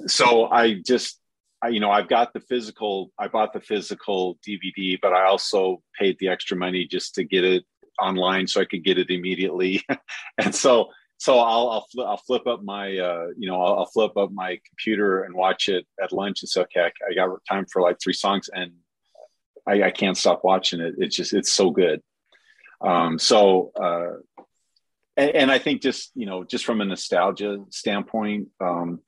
Speaker 2: so I just I, you know, I've got the physical. I bought the physical DVD, but I also paid the extra money just to get it online so I could get it immediately. and so, so I'll I'll, fl- I'll flip up my uh, you know I'll, I'll, flip up my computer and watch it at lunch and say, okay, I, I got time for like three songs, and I, I, can't stop watching it. It's just it's so good. Um, so. Uh, and, and I think just you know just from a nostalgia standpoint, um,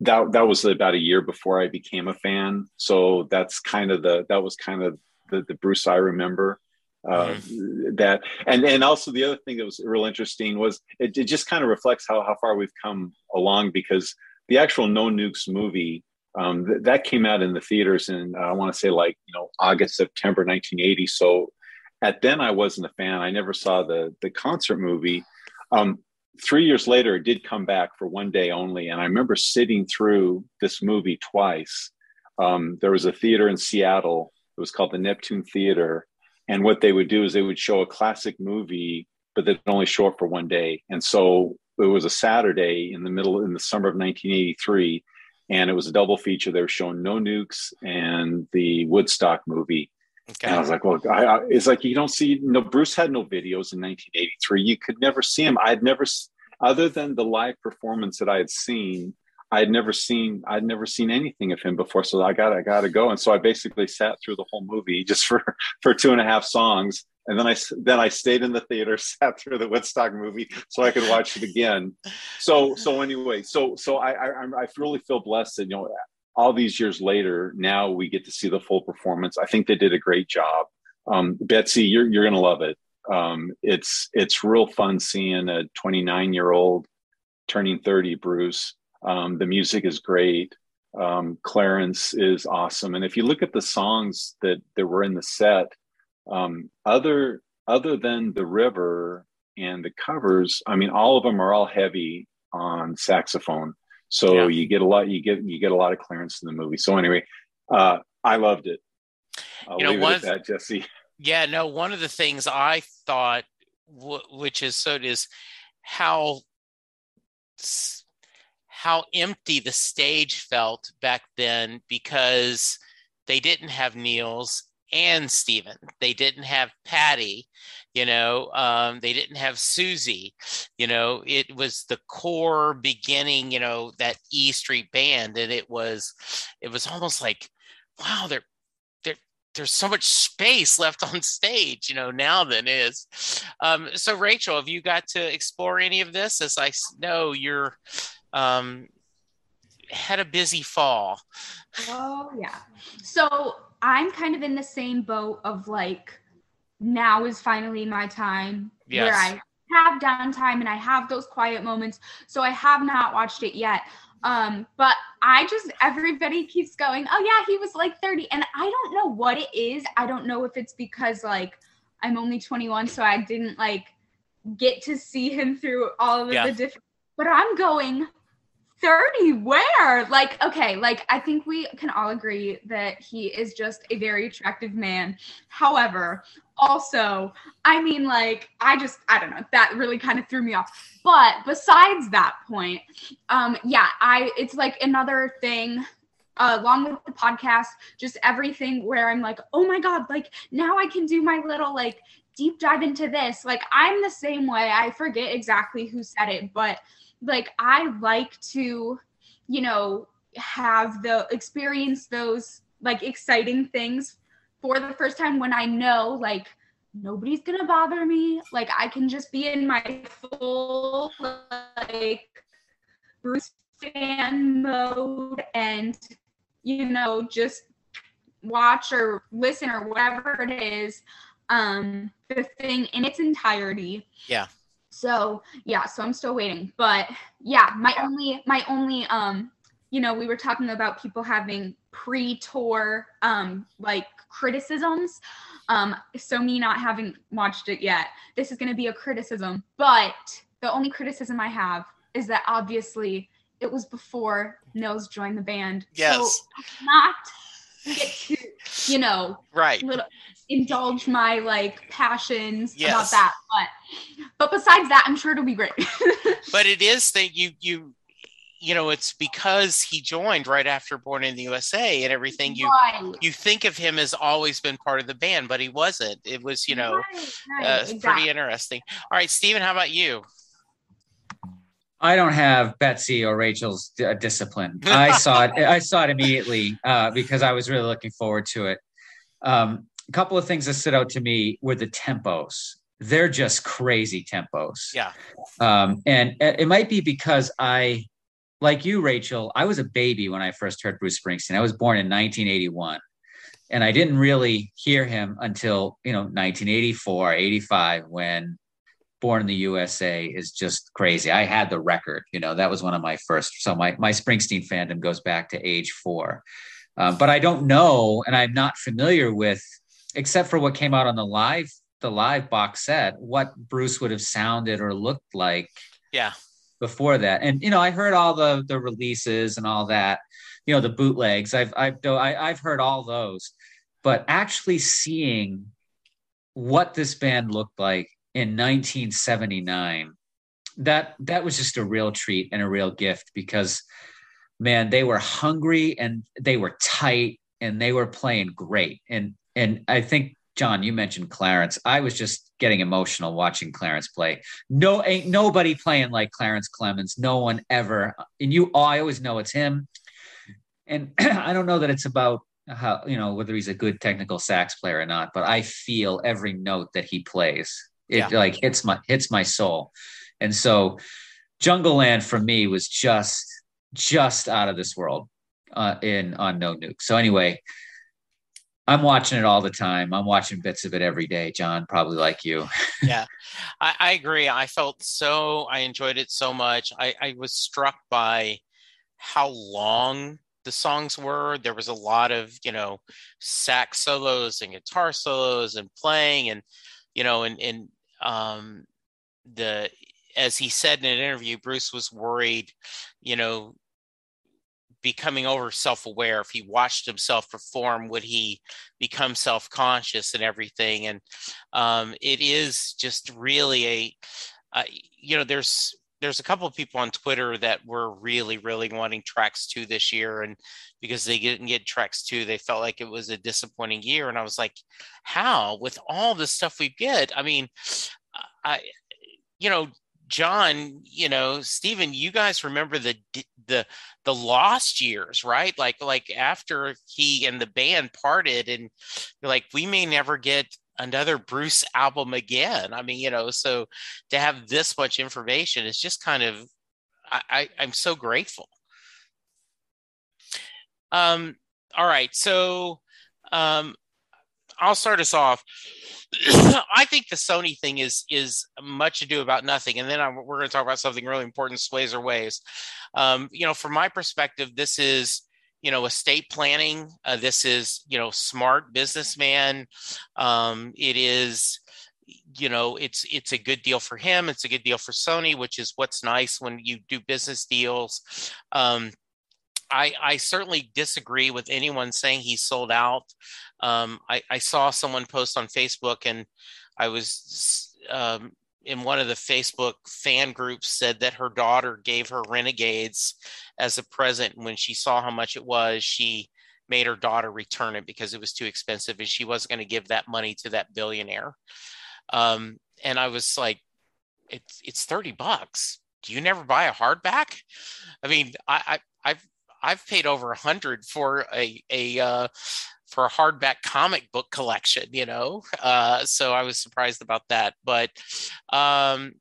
Speaker 2: that that was about a year before I became a fan. So that's kind of the that was kind of the, the Bruce I remember. Uh, mm-hmm. That and and also the other thing that was real interesting was it, it just kind of reflects how how far we've come along because the actual No Nukes movie um, th- that came out in the theaters in uh, I want to say like you know August September 1980. So at then I wasn't a fan. I never saw the the concert movie. Um, three years later, it did come back for one day only. And I remember sitting through this movie twice. Um, there was a theater in Seattle. It was called the Neptune Theater. And what they would do is they would show a classic movie, but they'd only show it for one day. And so it was a Saturday in the middle in the summer of 1983. And it was a double feature. They were showing No Nukes and the Woodstock movie. Okay. And I was like, well, I, I, it's like you don't see. no, Bruce had no videos in 1983. You could never see him. I had never, other than the live performance that I had seen, I had never seen. I'd never seen anything of him before. So I got, I got to go. And so I basically sat through the whole movie just for for two and a half songs. And then I then I stayed in the theater, sat through the Woodstock movie, so I could watch it again. So so anyway, so so I I, I really feel blessed that you know all these years later, now we get to see the full performance. I think they did a great job. Um, Betsy, you're you're gonna love it. Um, it's it's real fun seeing a 29 year old turning 30 Bruce. Um, the music is great. Um, Clarence is awesome, and if you look at the songs that that were in the set, um, other other than the river and the covers, I mean, all of them are all heavy on saxophone. So yeah. you get a lot, you get you get a lot of Clarence in the movie. So anyway, uh, I loved it. I'll you know, leave it at that, Jesse.
Speaker 1: Yeah, no. One of the things I thought, w- which is so, is how how empty the stage felt back then because they didn't have Nils and Steven. They didn't have Patty, you know, um, they didn't have Soozie, you know, it was the core beginning, you know, that E Street band. And it was, it was almost like, wow, there, there, there's so much space left on stage, you know, now than is. Um, so Rachel, have you got to explore any of this? As I know you're, um, had a busy fall.
Speaker 3: Oh yeah. So I'm kind of in the same boat of like now is finally my time yes. where I have downtime and I have those quiet moments. So I have not watched it yet. Um, but I just everybody keeps going, oh yeah, he was like 30. And I don't know what it is. I don't know if it's because like I'm only 21, so I didn't like get to see him through all of yeah. the different but I'm going, 30 where? Like okay like i think we can all agree that he is just a very attractive man. However also i mean like i just i don't know that really kind of threw me off. But besides that point um yeah i it's like another thing uh, along with the podcast just everything where i'm like oh my god like now i can do my little like deep dive into this. Like i'm the same way. I forget exactly who said it but like I like to, you know, have the experience those like exciting things for the first time when I know like nobody's gonna bother me. Like I can just be in my full like Bruce fan mode and you know just watch or listen or whatever it is um the thing in its entirety.
Speaker 1: Yeah.
Speaker 3: So yeah, so I'm still waiting. But yeah, my only my only um you know, we were talking about people having pre-tour um like criticisms. Um so me not having watched it yet, this is gonna be a criticism. But the only criticism I have is that obviously it was before Nils joined the band.
Speaker 1: Yes.
Speaker 3: So not get to, you know,
Speaker 1: right.
Speaker 3: Little, indulge my like passions
Speaker 1: yes.
Speaker 3: about that. But but besides that, I'm sure it'll be great.
Speaker 1: but it is that you you you know, it's because he joined right after Born in the USA and everything. You
Speaker 3: Right.
Speaker 1: you think of him as always been part of the band, but he wasn't. It was, you know,
Speaker 3: Right, right,
Speaker 1: uh, it's
Speaker 3: exactly.
Speaker 1: pretty interesting. All right, Stephen, how about you?
Speaker 6: I don't have Betsy or Rachel's uh, discipline. I saw it. I saw it immediately uh, because I was really looking forward to it. Um, a couple of things that stood out to me were the tempos. They're just crazy tempos.
Speaker 1: Yeah.
Speaker 6: Um, and it might be because I, like you, Rachel, I was a baby when I first heard Bruce Springsteen. I was born in 1981. And I didn't really hear him until, you know, 1984, 85, when Born in the USA is just crazy. I had the record, you know, that was one of my first. So my, my Springsteen fandom goes back to age four. Um, but I don't know, and I'm not familiar with, except for what came out on the live, the live box set, what Bruce would have sounded or looked like
Speaker 1: Yeah.
Speaker 6: before that. And you know, I heard all the the releases and all that, you know, the bootlegs. I've I've I, I've heard all those, but actually seeing what this band looked like in 1979, that that was just a real treat and a real gift because man, they were hungry and they were tight and they were playing great. And and I think Jon, you mentioned Clarence. I was just getting emotional watching Clarence play. No, ain't nobody playing like Clarence Clemons. No one ever. And you, I always know it's him. And I don't know that it's about how you know whether he's a good technical sax player or not, but I feel every note that he plays. It
Speaker 1: Yeah.
Speaker 6: like hits my hits my soul. And so, Jungleland for me was just just out of this world uh, in on No Nuke. So anyway, I'm watching it all the time. I'm watching bits of it every day. Jon, probably like you.
Speaker 1: yeah I, I agree i felt so i enjoyed it so much I, I was struck by how long the songs were there was a lot of you know sax solos and guitar solos and playing and you know and and um the as he said in an interview bruce was worried you know becoming over self-aware if he watched himself perform would he become self-conscious and everything. And um, it is just really a uh, you know there's there's a couple of people on twitter that were really really wanting tracks two this year. And because they didn't get tracks two they felt like it was a disappointing year. And i was like how? With all the stuff we get i mean i you know jon you know stephen you guys remember the the the lost years right? Like like after he and the band parted and like we may never get another bruce album again. I mean you know so to have this much information is just kind of i, I i'm so grateful. Um all right. So um i'll start us off I think the Sony thing is is much ado about nothing, and then I'm, we're going to talk about something really important: sways or ways. Um, you know, from my perspective, this is you know estate planning. Uh, this is you know smart businessman. Um, it is you know it's it's a good deal for him. It's a good deal for Sony, which is what's nice when you do business deals. Um, I, I certainly disagree with anyone saying he sold out. Um, I, I, saw someone post on Facebook, and I was um, in one of the Facebook fan groups said that her daughter gave her Renegades as a present. When she saw how much it was, she made her daughter return it because it was too expensive, and she wasn't going to give that money to that billionaire. Um, and I was like, "It's it's thirty bucks. Do you never buy a hardback?" I mean, I, I I've I've paid over a hundred for a a uh, for a hardback comic book collection, you know. Uh, so I was surprised about that. But um,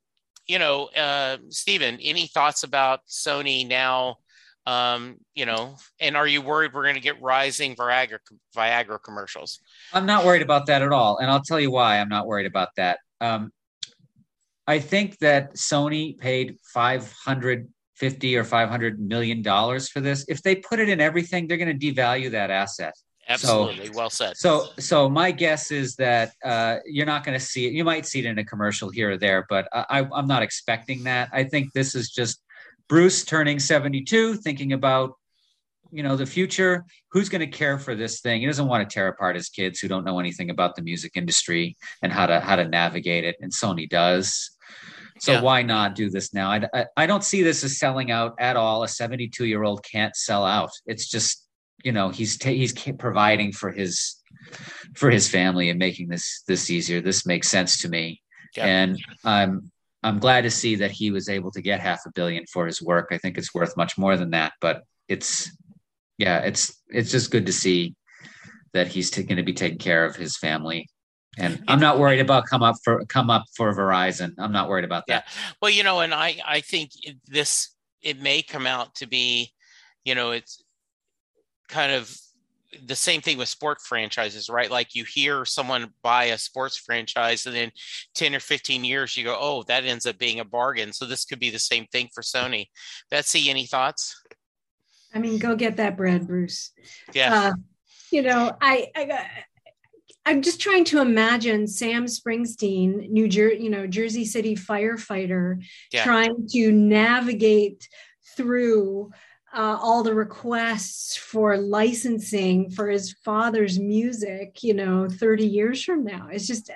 Speaker 1: you know, uh, Stephen, any thoughts about Sony now? Um, you know, and are you worried we're going to get rising Viagra Viagra commercials?
Speaker 6: I'm not worried about that at all, and I'll tell you why I'm not worried about that. Um, I think that Sony paid 500 50 or 500 million dollars for this. If they put it in everything they're going to devalue that asset.
Speaker 1: Absolutely. So, well said.
Speaker 6: so so my guess is that uh, you're not going to see it. You might see it in a commercial here or there but I, i'm not expecting that. I think this is just bruce turning 72 thinking about you know the future. Who's going to care for this thing? He doesn't want to tear apart his kids who don't know anything about the music industry and how to how to navigate it and sony does So
Speaker 1: Yeah.
Speaker 6: why not do this now? I, I, I don't see this as selling out at all. A 72 year old can't sell out. It's just, you know, he's he's providing for his for his family and making this this easier. This makes sense to me,
Speaker 1: Yeah.
Speaker 6: and I'm I'm glad to see that he was able to get half a billion for his work. I think it's worth much more than that, but it's yeah, it's it's just good to see that he's t- going to be taking care of his family. And I'm not worried about come up for come up for Verizon. I'm not worried about that.
Speaker 1: Well, you know, and I I think this it may come out to be, you know, it's kind of the same thing with sport franchises, right? Like you hear someone buy a sports franchise and then 10 or 15 years you go, "Oh, that ends up being a bargain." So this could be the same thing for Sony. Betsy, any thoughts?
Speaker 4: I mean, go get that bread, Bruce.
Speaker 1: Yeah.
Speaker 4: Uh, you know, I, I I'm just trying to imagine Sam Springsteen, New Jersey, you know, Jersey City firefighter,
Speaker 1: Yeah.
Speaker 4: trying to navigate through uh, all the requests for licensing for his father's music. You know, 30 years from now, it's just uh,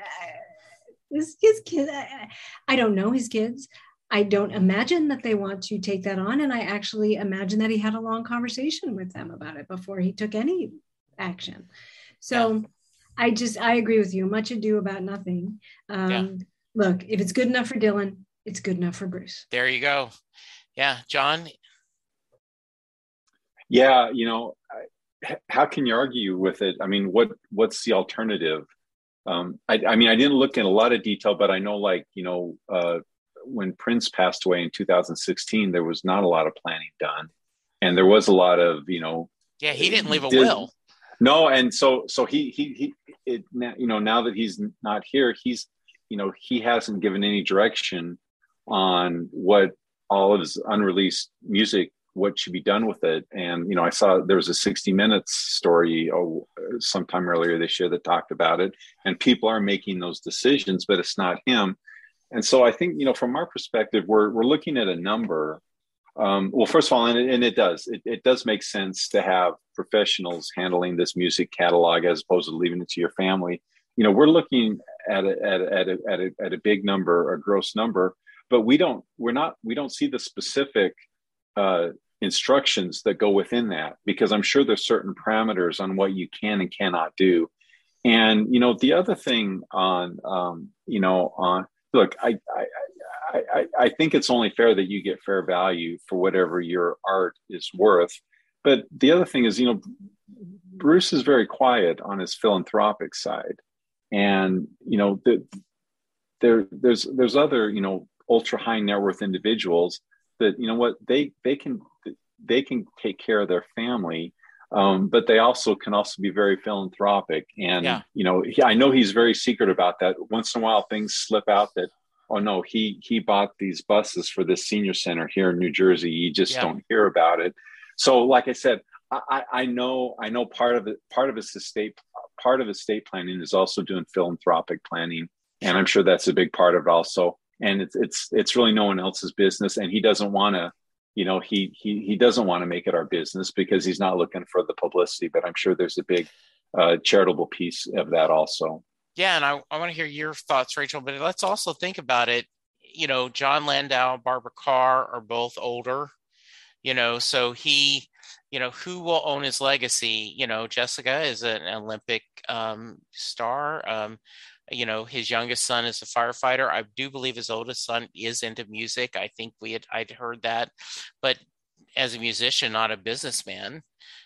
Speaker 4: this his kids. I, I don't know his kids. I don't imagine that they want to take that on. And I actually imagine that he had a long conversation with them about it before he took any action. So I just, I agree with you. Much ado about nothing. Um,
Speaker 1: Yeah.
Speaker 4: Look, if it's good enough for Dylan, it's good enough for Bruce.
Speaker 1: There you go. Yeah, Jon.
Speaker 2: Yeah, you know, I, how can you argue with it? I mean, what what's the alternative? Um, I, I mean, I didn't look in a lot of detail, but I know, like, you know, uh, when Prince passed away in 2016, there was not a lot of planning done, and there was a lot of, you know,
Speaker 1: Yeah, he didn't leave a
Speaker 2: Did-
Speaker 1: will.
Speaker 2: No, and so so he he he it you know now that he's not here, he's you know he hasn't given any direction on what all of his unreleased music what should be done with it. And you know, I saw there was a 60 Minutes story oh, sometime earlier this year that talked about it, and people are making those decisions, but it's not him. And so I think you know, from our perspective, we're we're looking at a number. Um, well, first of all, and it, and it does it, it does make sense to have professionals handling this music catalog as opposed to leaving it to your family. You know, we're looking at a, at a, at a, at a, at a big number, a gross number, but we don't we're not we don't see the specific uh, instructions that go within that because I'm sure there's certain parameters on what you can and cannot do. And you know, the other thing on um, you know on look, I, I I, I, think it's only fair that you get fair value for whatever your art is worth. But the other thing is, you know, Bruce is very quiet on his philanthropic side, and you know, the, there there's there's other you know ultra high net worth individuals that you know what they they can they can take care of their family um, but they also can also be very philanthropic and
Speaker 1: Yeah.
Speaker 2: you know he, i know he's very secret about that once in a while things slip out that oh no he he bought these buses for this senior center here in new jersey. You just
Speaker 1: Yeah.
Speaker 2: don't hear about it. So like i said I, I know I know part of it part of his estate part of estate planning is also doing philanthropic planning and I'm sure that's a big part of it also. And it's it's it's really no one else's business and he doesn't want to you know he he he doesn't want to make it our business because he's not looking for the publicity but I'm sure there's a big uh, charitable piece of that also
Speaker 1: Yeah, and I, I want to hear your thoughts, Rachel, but let's also think about it. You know, Jon Landau, Barbara Carr are both older, you know, so he, you know, who will own his legacy? You know, Jessica is an Olympic um, star. Um, you know, his youngest son is a firefighter. I do believe his oldest son is into music. I think we had I'd heard that, but as a musician, not a businessman,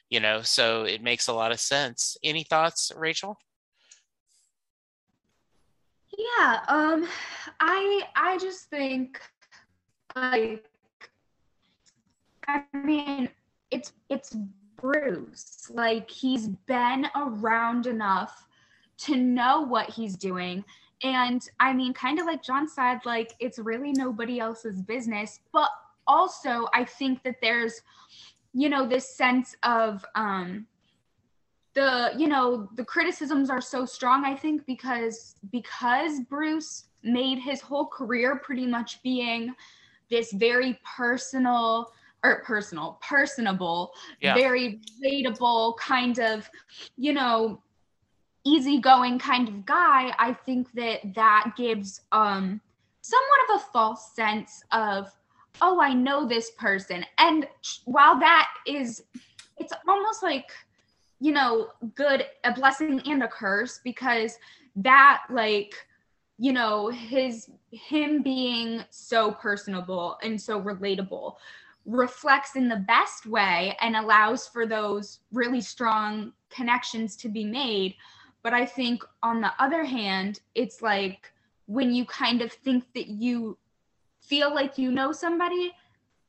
Speaker 1: you know, so it makes a lot of sense. Any thoughts, Rachel?
Speaker 3: Yeah, um I I just think like I mean it's it's Bruce. Like he's been around enough to know what he's doing. And I mean kind of like Jon said like it's really nobody else's business, but also I think that there's you know this sense of um the you know the criticisms are so strong i think because because bruce made his whole career pretty much being this very personal or personal personable
Speaker 1: Yeah.
Speaker 3: very relatable kind of you know easygoing kind of guy i think that that gives um somewhat of a false sense of, oh, I know this person. And while that is, it's almost like, you know, good, a blessing and a curse because that, like, you know, his, him being so personable and so relatable reflects in the best way and allows for those really strong connections to be made. But I think on the other hand, it's like when you kind of think that you feel like you know somebody,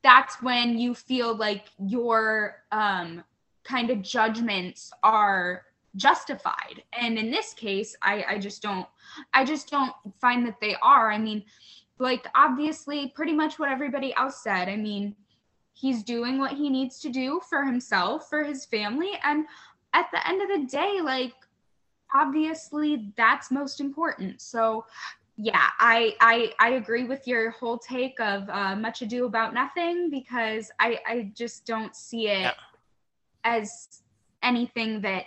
Speaker 3: that's when you feel like your um, kind of judgments are justified. And in this case, I, I just don't, I just don't find that they are. I mean, like obviously pretty much what everybody else said. I mean, he's doing what he needs to do for himself, for his family. And at the end of the day, like obviously that's most important. So yeah, I I I agree with your whole take of uh, much ado about nothing because I I just don't see it yeah. As anything that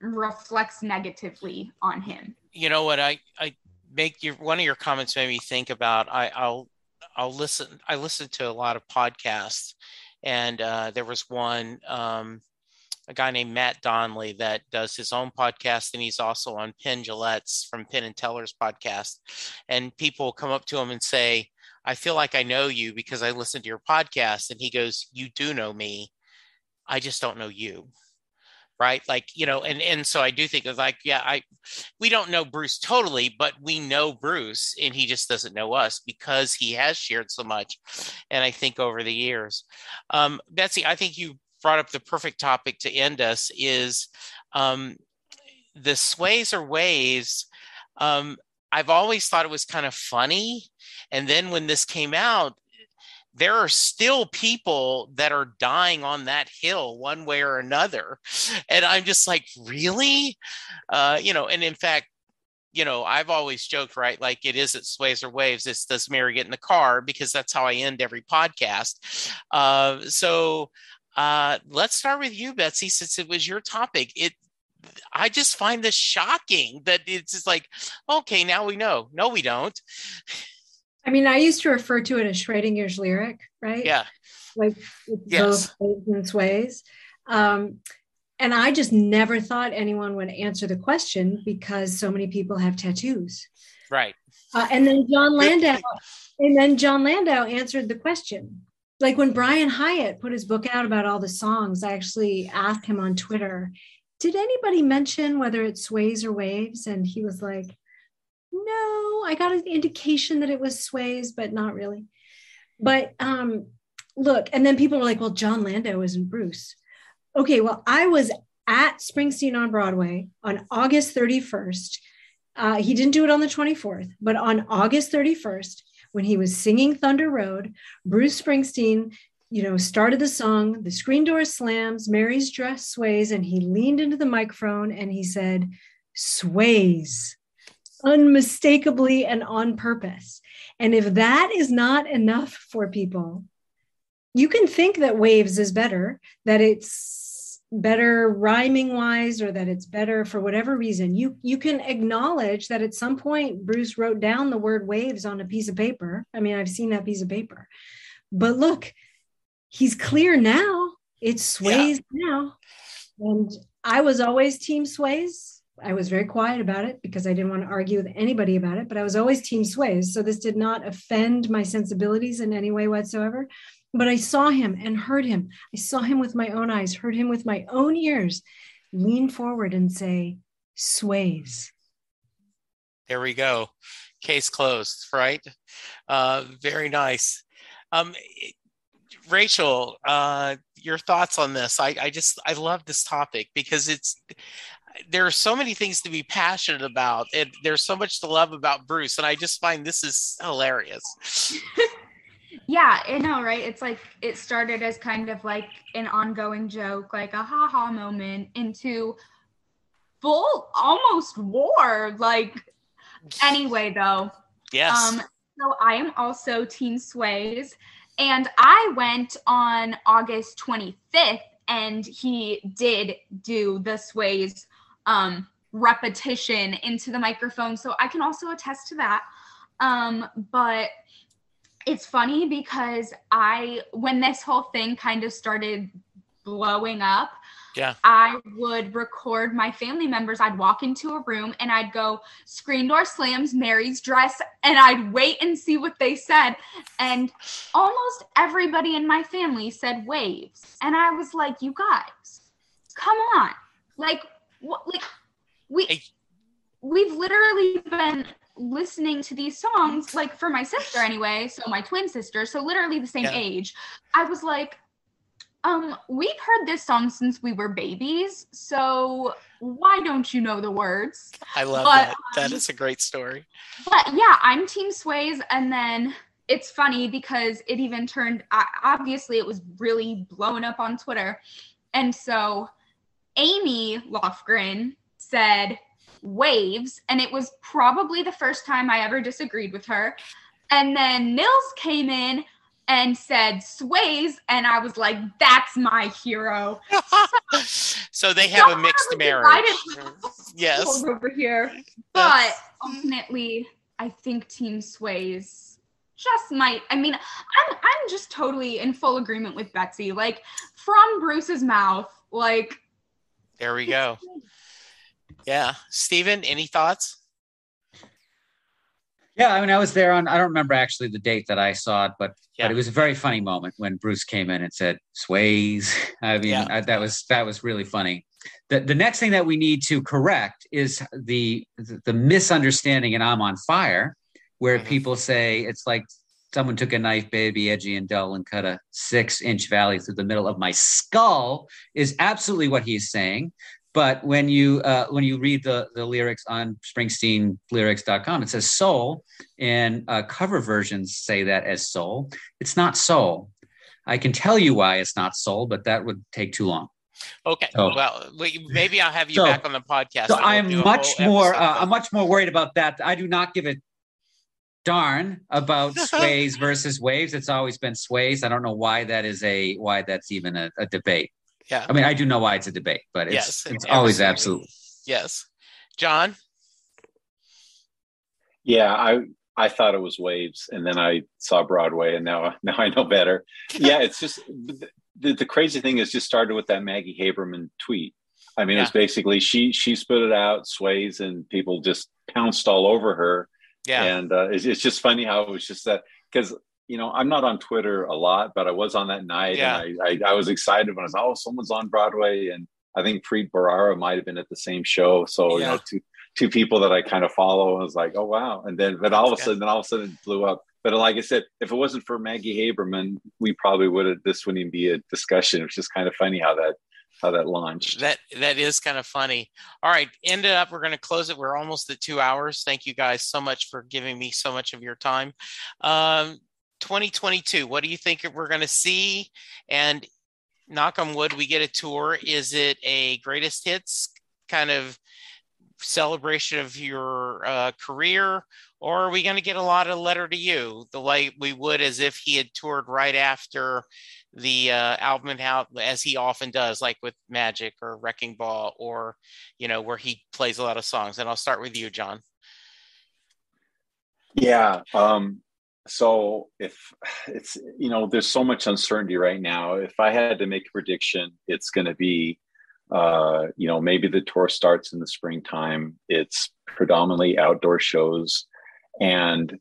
Speaker 3: reflects negatively on him.
Speaker 1: You know what I I make your one of your comments made me think about I I'll I'll listen. I listen to a lot of podcasts, and uh, there was one um, a guy named Matt Donnelly that does his own podcast, and he's also on Penn Jillette's from Penn and Teller's podcast. And people come up to him and say, "I feel like I know you because I listen to your podcast." And he goes, "You do know me. I just don't know you." right like you know and and so i do think of like yeah i we don't know bruce totally but we know bruce and he just doesn't know us because he has shared so much and i think over the years um, betsy i think you brought up the perfect topic to end us is um, the sways or waves um, i've always thought it was kind of funny and then when this came out there are still people that are dying on that hill one way or another. And i'm just like really? Uh, you know and in fact you know i've always joked right like it is it sways or waves it's does mary get in the car? because that's how i end every podcast. Uh, so uh, let's start with you betsy since it was your topic. It I just find this shocking that it's just like, okay, now we know. No, we don't.
Speaker 4: I mean, I used to refer to it as Schrodinger's lyric, right?
Speaker 1: Yeah.
Speaker 4: Like yes. both ways ways. Um, and I just never thought anyone would answer the question because so many people have tattoos.
Speaker 1: Right.
Speaker 4: Uh, and then Jon Landau, and then Jon Landau answered the question. Like when Brian Hiatt put his book out about all the songs, I actually asked him on Twitter, did anybody mention whether it sways or waves? And he was like, no, I got an indication that it was sways, but not really. But um, look, and then people were like, well, Jon Landau isn't Bruce. Okay, well, I was at Springsteen on Broadway on August 31st. Uh, he didn't do it on the 24th, but on August 31st, when he was singing Thunder Road, Bruce Springsteen, you know, started the song, the screen door slams, Mary's dress sways, and he leaned into the microphone and he said, sways unmistakably and on purpose. And if that is not enough for people, you can think that waves is better, that it's better rhyming wise or that it's better for whatever reason. You you can acknowledge that at some point Bruce wrote down the word waves on a piece of paper. I mean, I've seen that piece of paper. But look, he's clear now. It sways yeah. now. And I was always team sways I was very quiet about it because I didn't want to argue with anybody about it, but I was always team sways. So this did not offend my sensibilities in any way whatsoever. But I saw him and heard him. I saw him with my own eyes, heard him with my own ears lean forward and say, sways.
Speaker 1: There we go. Case closed, right? Uh, very nice. Um, Rachel, uh, your thoughts on this? I, I just I love this topic because it's there are so many things to be passionate about and there's so much to love about bruce and i just find this is hilarious.
Speaker 3: Yeah i know right? It's like it started as kind of like an ongoing joke like a haha moment into full almost war like anyway though.
Speaker 1: Yes.
Speaker 3: Um so i am also team sways and i went on august 25th and he did do the sways um, repetition into the microphone. So I can also attest to that. Um, but it's funny because I, when this whole thing kind of started blowing up,
Speaker 1: Yeah.
Speaker 3: I would record my family members. I'd walk into a room and I'd go, screen door slams, Mary's dress, and I'd wait and see what they said. And almost everybody in my family said waves. And I was like, you guys, come on. Like, what, like, we, we've literally been listening to these songs, like for my sister anyway, so my twin sister, so literally the same
Speaker 1: Yeah.
Speaker 3: age. I was like, um, we've heard this song since we were babies, so why don't you know the words?
Speaker 1: I love
Speaker 3: But,
Speaker 1: that. That
Speaker 3: um,
Speaker 1: is a great story.
Speaker 3: But yeah, I'm Team Sways, and then it's funny because it even turned. Obviously, it was really blown up on Twitter, and so Amy Lofgren said waves, and it was probably the first time I ever disagreed with her. And then Nils came in and said sways, and I was like, "That's my hero."
Speaker 1: so they have a mixed marriage. Yes.
Speaker 3: over here. But ultimately, I think Team Sways just might. I mean, I'm I'm just totally in full agreement with Betsy. Like from Bruce's mouth, like
Speaker 1: There we go. Yeah. Stephen, any thoughts?
Speaker 6: Yeah, I mean, I was there on. I don't remember actually the date that I saw it, but
Speaker 1: Yeah.
Speaker 6: but it was a very funny moment when Bruce came in and said "sways." I mean,
Speaker 1: Yeah.
Speaker 6: I, that was that was really funny. The the next thing that we need to correct is the the misunderstanding in "I'm on Fire," where
Speaker 1: Mhm.
Speaker 6: people say it's like someone took a knife, baby, edgy and dull, and cut a six inch valley through the middle of my skull. Is absolutely what he's saying. But when you uh, when you read the the lyrics on SpringsteenLyrics.com, it says soul, and uh, cover versions say that as soul. It's not soul. I can tell you why it's not soul, but that would take too long.
Speaker 1: Okay.
Speaker 6: Oh.
Speaker 1: Well, maybe I'll have you
Speaker 6: So-
Speaker 1: back on the podcast.
Speaker 6: So I'm much more uh, I'm much more worried about that. I do not give a darn about sways versus waves. It's always been sways. I don't know why that is a why that's even a, a debate.
Speaker 1: yeah.
Speaker 6: I mean, I do know why it's a debate, but it's
Speaker 1: Yes,
Speaker 6: it's always
Speaker 1: absolutely.
Speaker 6: absolute.
Speaker 1: Yes. Jon?
Speaker 2: Yeah, I I thought it was Waves, and then I saw Broadway, and now now I know better. Yeah, it's just the, the crazy thing is just started with that Maggie Haberman tweet. I mean, it was basically she she spit it out, sways, and people just pounced all over her.
Speaker 1: Yeah.
Speaker 2: And uh, it's, it's just funny how it was just that because you know I'm not on Twitter a lot, but I was on that night,
Speaker 1: Yeah.
Speaker 2: and I, I I was excited when I was oh someone's on Broadway, and I think Preet Bharara might have been at the same show. So you know two two people that I kind of follow. I was like, oh wow, and then but all of a sudden, then all of a sudden it blew up. But like I said, if it wasn't for Maggie Haberman, we probably would have. This wouldn't even be a discussion. It's just kind of funny how that how that launched.
Speaker 1: That that is kind of funny. All right, ended up. We're going to close it. We're almost at two hours. Thank you guys so much for giving me so much of your time. Um, 2022. What do you think we're going to see? And knock on wood, we get a tour. Is it a greatest hits kind of celebration of your uh, career, or are we going to get a lot of letter to you, the way we would as if he had toured right after? The uh, album and how as he often does like with magic or wrecking ball or you know where he plays a lot of songs and i'll start with you jon
Speaker 2: Yeah. Um, so if it's you know, there's so much uncertainty right now. If I had to make a prediction, it's going to be, uh, you know, maybe the tour starts in the springtime. It's predominantly outdoor shows, and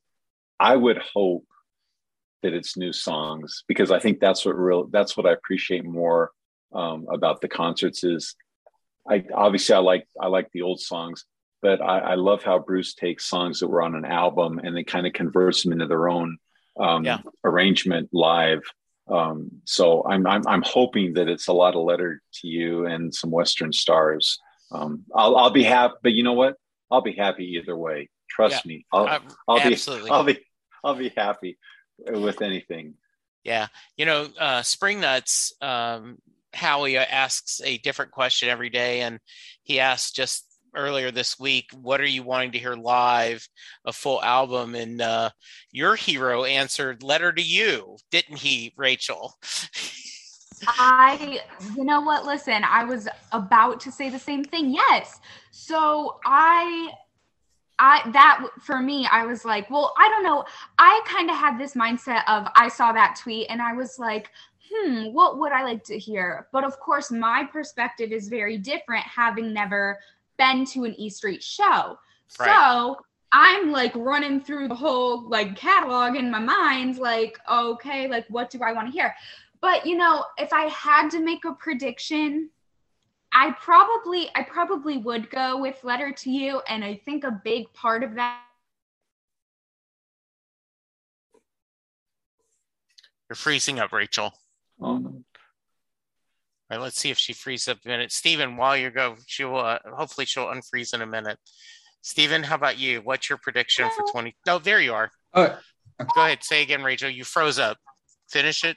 Speaker 2: I would hope that it's new songs because I think that's what real that's what I appreciate more um, about the concerts is I obviously I like I like the old songs, but I, I love how Bruce takes songs that were on an album and then kind of converts them into their own um,
Speaker 1: Yeah.
Speaker 2: arrangement live. Um, so I'm, I'm I'm hoping that it's a lot of letter to you and some Western stars. Um, I'll I'll be happy, but you know what? I'll be happy either way. Trust me. I'll
Speaker 1: Uh,
Speaker 2: I'll
Speaker 1: absolutely
Speaker 2: be I'll be I'll be happy with anything.
Speaker 1: yeah you know uh spring nuts um howie asks a different question every day and he asked just earlier this week what are you wanting to hear live a full album and uh your hero answered letter to you didn't he rachel
Speaker 3: I, you know what? Listen, I was about to say the same thing. Yes. So I, I that for me, I was like, well, I don't know. I kind of had this mindset of I saw that tweet and I was like, hmm, what would I like to hear? But of course, my perspective is very different, having never been to an E Street show. Right. So I'm like running through the whole like catalog in my mind, like, okay, like what do I want to hear? But you know, if I had to make a prediction, I probably I probably would go with letter to you. And I think a big part of that
Speaker 1: You're freezing up, Rachel. Oh no. All right, let's see if she freezes up a minute. Stephen, while you go, she will uh, hopefully she'll unfreeze in a minute. Stephen, how about you? What's your prediction for 20? No, there you are. Go ahead. Say again, Rachel. You froze up. Finish it.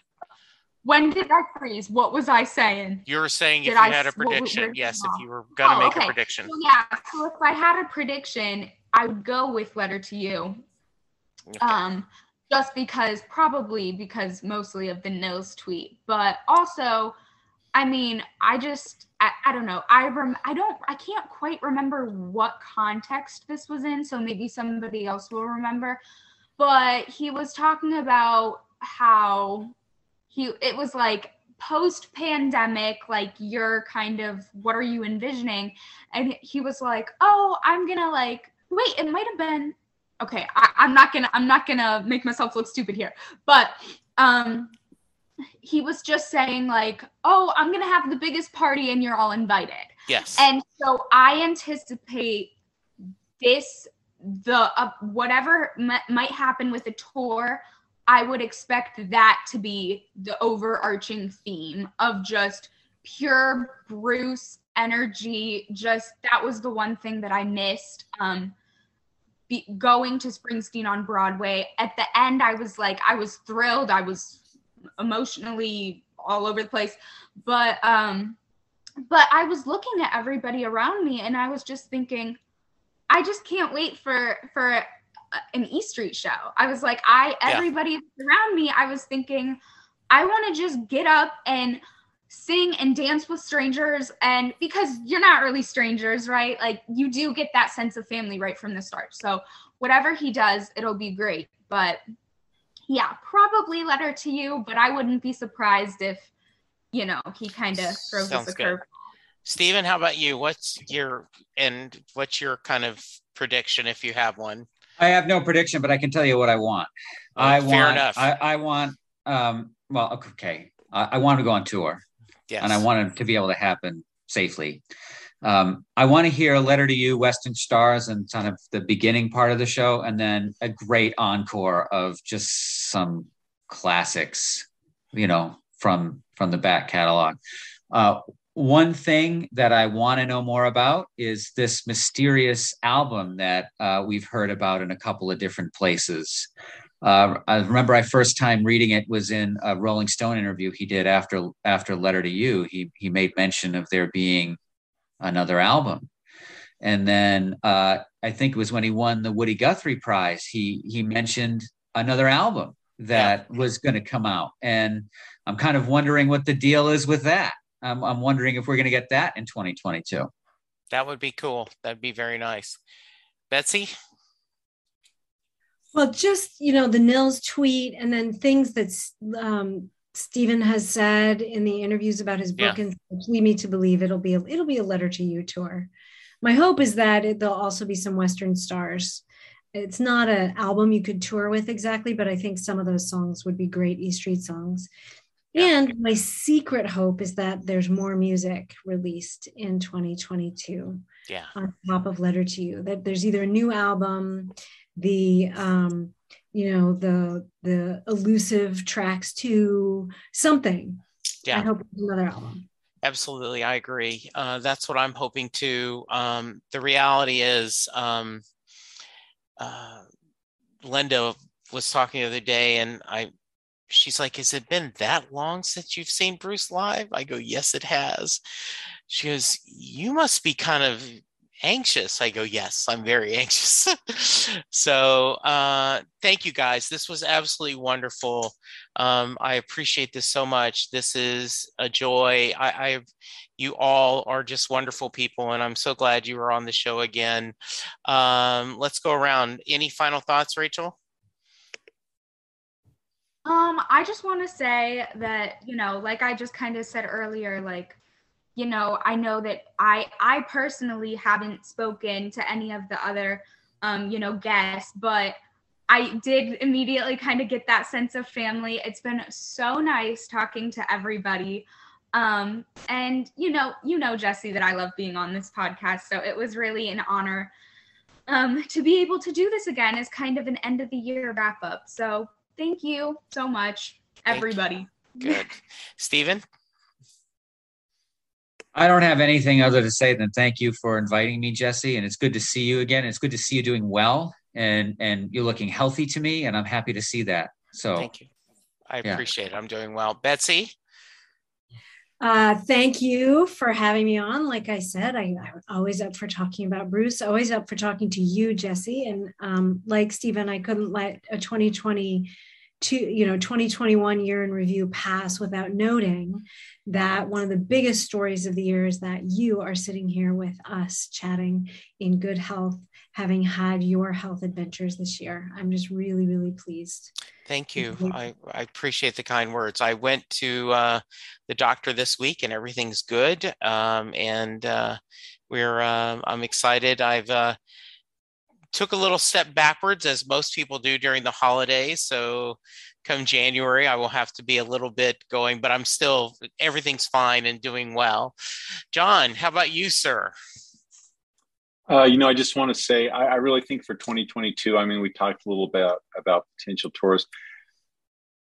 Speaker 3: When did I freeze? What was I saying?
Speaker 1: You were saying did if you I, had a prediction. yes, if you were going to oh, make okay. a prediction.
Speaker 3: So, yeah. So if I had a prediction, I would go with letter to you. Okay. Um, just because, probably because mostly of the nose tweet, but also I mean, I just I, I don't know. I rem I don't I can't quite remember what context this was in, so maybe somebody else will remember. But he was talking about how he it was like post pandemic like you're kind of what are you envisioning and he was like oh i'm gonna like wait it might have been okay I, i'm not gonna i'm not gonna make myself look stupid here but um he was just saying like, "Oh, I'm to have the biggest party and you're all invited."
Speaker 1: Yes.
Speaker 3: And so I anticipate this the uh, whatever m- might happen with the tour, I would expect that to be the overarching theme of just pure Bruce energy. Just that was the one thing that I missed. Um, be, going to Springsteen on Broadway. At the end, I was like, I was thrilled. I was emotionally all over the place. But um but I was looking at everybody around me and I was just thinking I just can't wait for for an E Street show. I was like I everybody yeah. around me I was thinking I want to just get up and sing and dance with strangers and because you're not really strangers right like you do get that sense of family right from the start so whatever he does it'll be great but yeah, probably letter to you, but I wouldn't be surprised if, you know, he kind of throws Sounds us a curve.
Speaker 1: Stephen, how about you? What's your and what's your kind of prediction if you have one?
Speaker 6: I have no prediction, but I can tell you what I want. I want, enough. I, I want. Um, well, okay. I, I want to go on tour, yes. and I want it to be able to happen safely. Um, I want to hear a letter to you, Western Stars, and kind of the beginning part of the show, and then a great encore of just some classics, you know, from from the back catalog. Uh, one thing that I want to know more about is this mysterious album that uh, we've heard about in a couple of different places. Uh, I remember I first time reading it was in a Rolling Stone interview he did after after Letter to You. He he made mention of there being another album. And then uh, I think it was when he won the Woody Guthrie Prize, he he mentioned another album that yeah. was going to come out, and I'm kind of wondering what the deal is with that. I'm, I'm wondering if we're going to get that in 2022.
Speaker 1: That would be cool. That'd be very nice. Betsy.
Speaker 4: Well, just you know the Nils tweet, and then things that um, Stephen has said in the interviews about his book yeah. and lead me to believe it'll be a, it'll be a letter to you tour. My hope is that it, there'll also be some Western stars. It's not an album you could tour with exactly, but I think some of those songs would be great E Street songs. Yeah. And my secret hope is that there's more music released in 2022.
Speaker 1: Yeah.
Speaker 4: On top of Letter to You, that there's either a new album, the um, you know the the elusive tracks to something yeah i hope another album
Speaker 1: absolutely i agree uh, that's what i'm hoping to um, the reality is um, uh, linda was talking the other day and i she's like has it been that long since you've seen bruce live i go yes it has she goes you must be kind of anxious? I go, Yes, I'm very anxious. so uh, thank you guys. This was absolutely wonderful. Um, I appreciate this so much. This is a joy. I, I've you all are just wonderful people, and I'm so glad you were on the show again. Um, let's go around. Any final thoughts, Rachel?
Speaker 3: Um, I just want to say that, you know, like I just kind of said earlier, like, you know, I know that I I personally haven't spoken to any of the other um, you know, guests, but I did immediately kind of get that sense of family. It's been so nice talking to everybody. Um, and you know, you know, Jesse, that I love being on this podcast. So it was really an honor um, to be able to do this again as kind of an end of the year wrap up. So thank you so much, everybody.
Speaker 1: Good. Stephen?
Speaker 6: I don't have anything other to say than thank you for inviting me, Jesse. And it's good to see you again. It's good to see you doing well and and you're looking healthy to me, and I'm happy to see that. So
Speaker 1: thank you. I yeah. appreciate it. I'm doing well. Betsy?
Speaker 4: Uh, thank you for having me on. Like I said, I, am always up for talking about Bruce, always up for talking to you, Jesse. And um, like Stephen, I couldn't let a 2020 to you know 2021 year in review pass without noting that one of the biggest stories of the year is that you are sitting here with us chatting in good health having had your health adventures this year. I'm just really really pleased.
Speaker 1: Thank you. I, I appreciate the kind words. I went to uh, the doctor this week and everything's good. Um, and uh, we're uh, i'm excited. I've uh, took a little step backwards as most people do during the holidays. So come January, I will have to be a little bit going, but I'm still, everything's fine and doing well. Jon, how about you, sir?
Speaker 2: Uh, you know, I just want to say, I, I, really think for 2022, I mean, we talked a little bit about, about potential tours.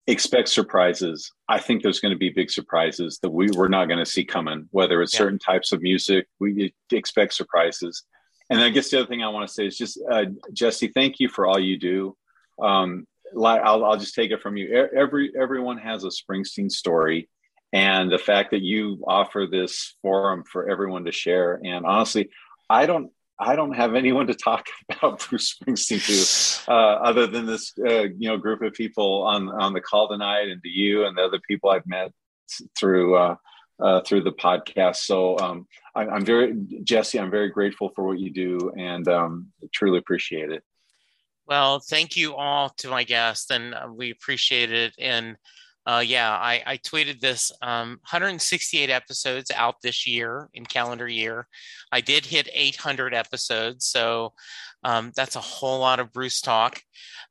Speaker 2: Expect surprises. I think there's going to be big surprises that we, we're not going to see coming, whether it's yeah. certain types of music, we expect surprises and I guess the other thing I want to say is just uh, Jesse, thank you for all you do. Um, I'll, I'll just take it from you. Every everyone has a Springsteen story, and the fact that you offer this forum for everyone to share. And honestly, I don't I don't have anyone to talk about Bruce Springsteen to, uh, other than this uh, you know group of people on on the call tonight, and to you and the other people I've met through uh, uh, through the podcast. So um, I, am very Jesse. I'm very grateful for what you do, and um, truly appreciate it.
Speaker 1: Well, thank you all to my guests, and uh, we appreciate it. And uh, yeah, I, I, tweeted this um, 168 episodes out this year in calendar year. I did hit 800 episodes, so um, that's a whole lot of Bruce talk.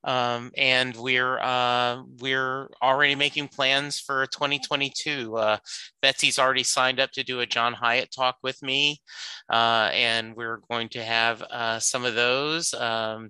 Speaker 1: Um, and we're uh, we're already making plans for 2022. Uh, Betsy's already signed up to do a John Hiatt talk with me, uh, and we're going to have uh, some of those. Um,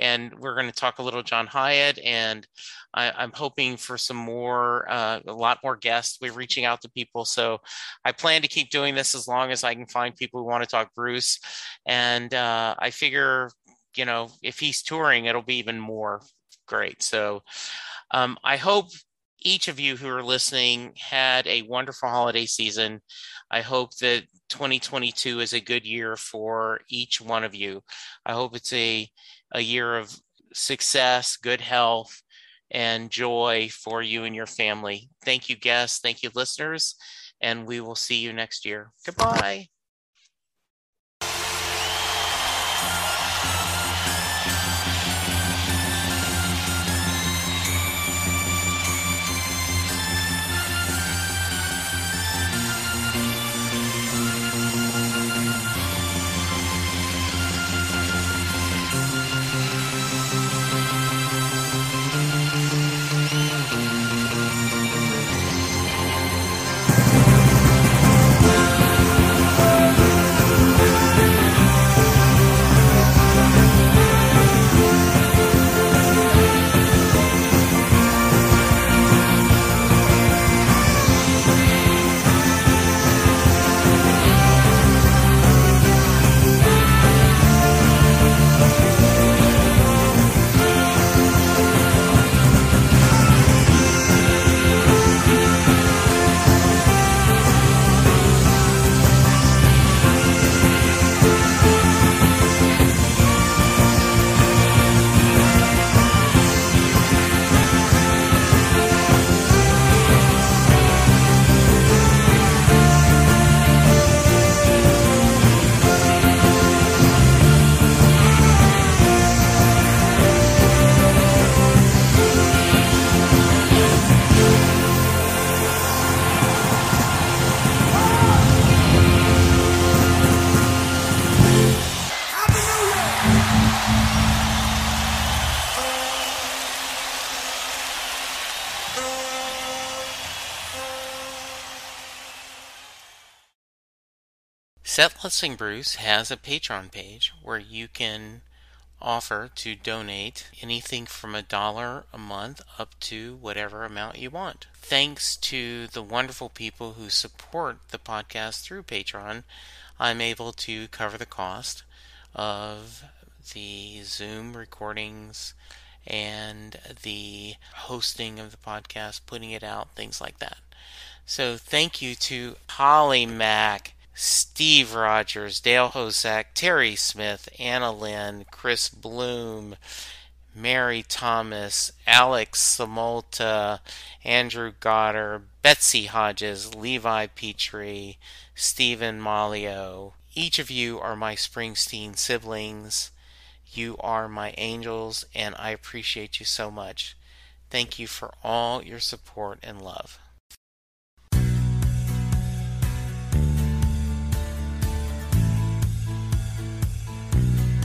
Speaker 1: and we're going to talk a little John Hiatt. and I, am hoping for some more, uh, a lot more guests. We're reaching out to people, so I plan to keep doing this as long as I can find people who want to talk Bruce. And uh, I figure, you know, if he's touring, it'll be even more great. So um, I hope each of you who are listening had a wonderful holiday season. I hope that 2022 is a good year for each one of you. I hope it's a a year of success, good health, and joy for you and your family. Thank you, guests. Thank you, listeners. And we will see you next year. Goodbye. Set Listing Bruce has a Patreon page where you can offer to donate anything from a dollar a month up to whatever amount you want. Thanks to the wonderful people who support the podcast through Patreon, I'm able to cover the cost of the Zoom recordings and the hosting of the podcast, putting it out, things like that. So thank you to Holly Mack, Steve Rogers, Dale Hosack, Terry Smith, Anna Lynn, Chris Bloom, Mary Thomas, Alex Samolta, Andrew Goddard, Betsy Hodges, Levi Petrie, Stephen Maiullo. Each of you are my Springsteen siblings. You are my angels, and I appreciate you so much. Thank you for all your support and love.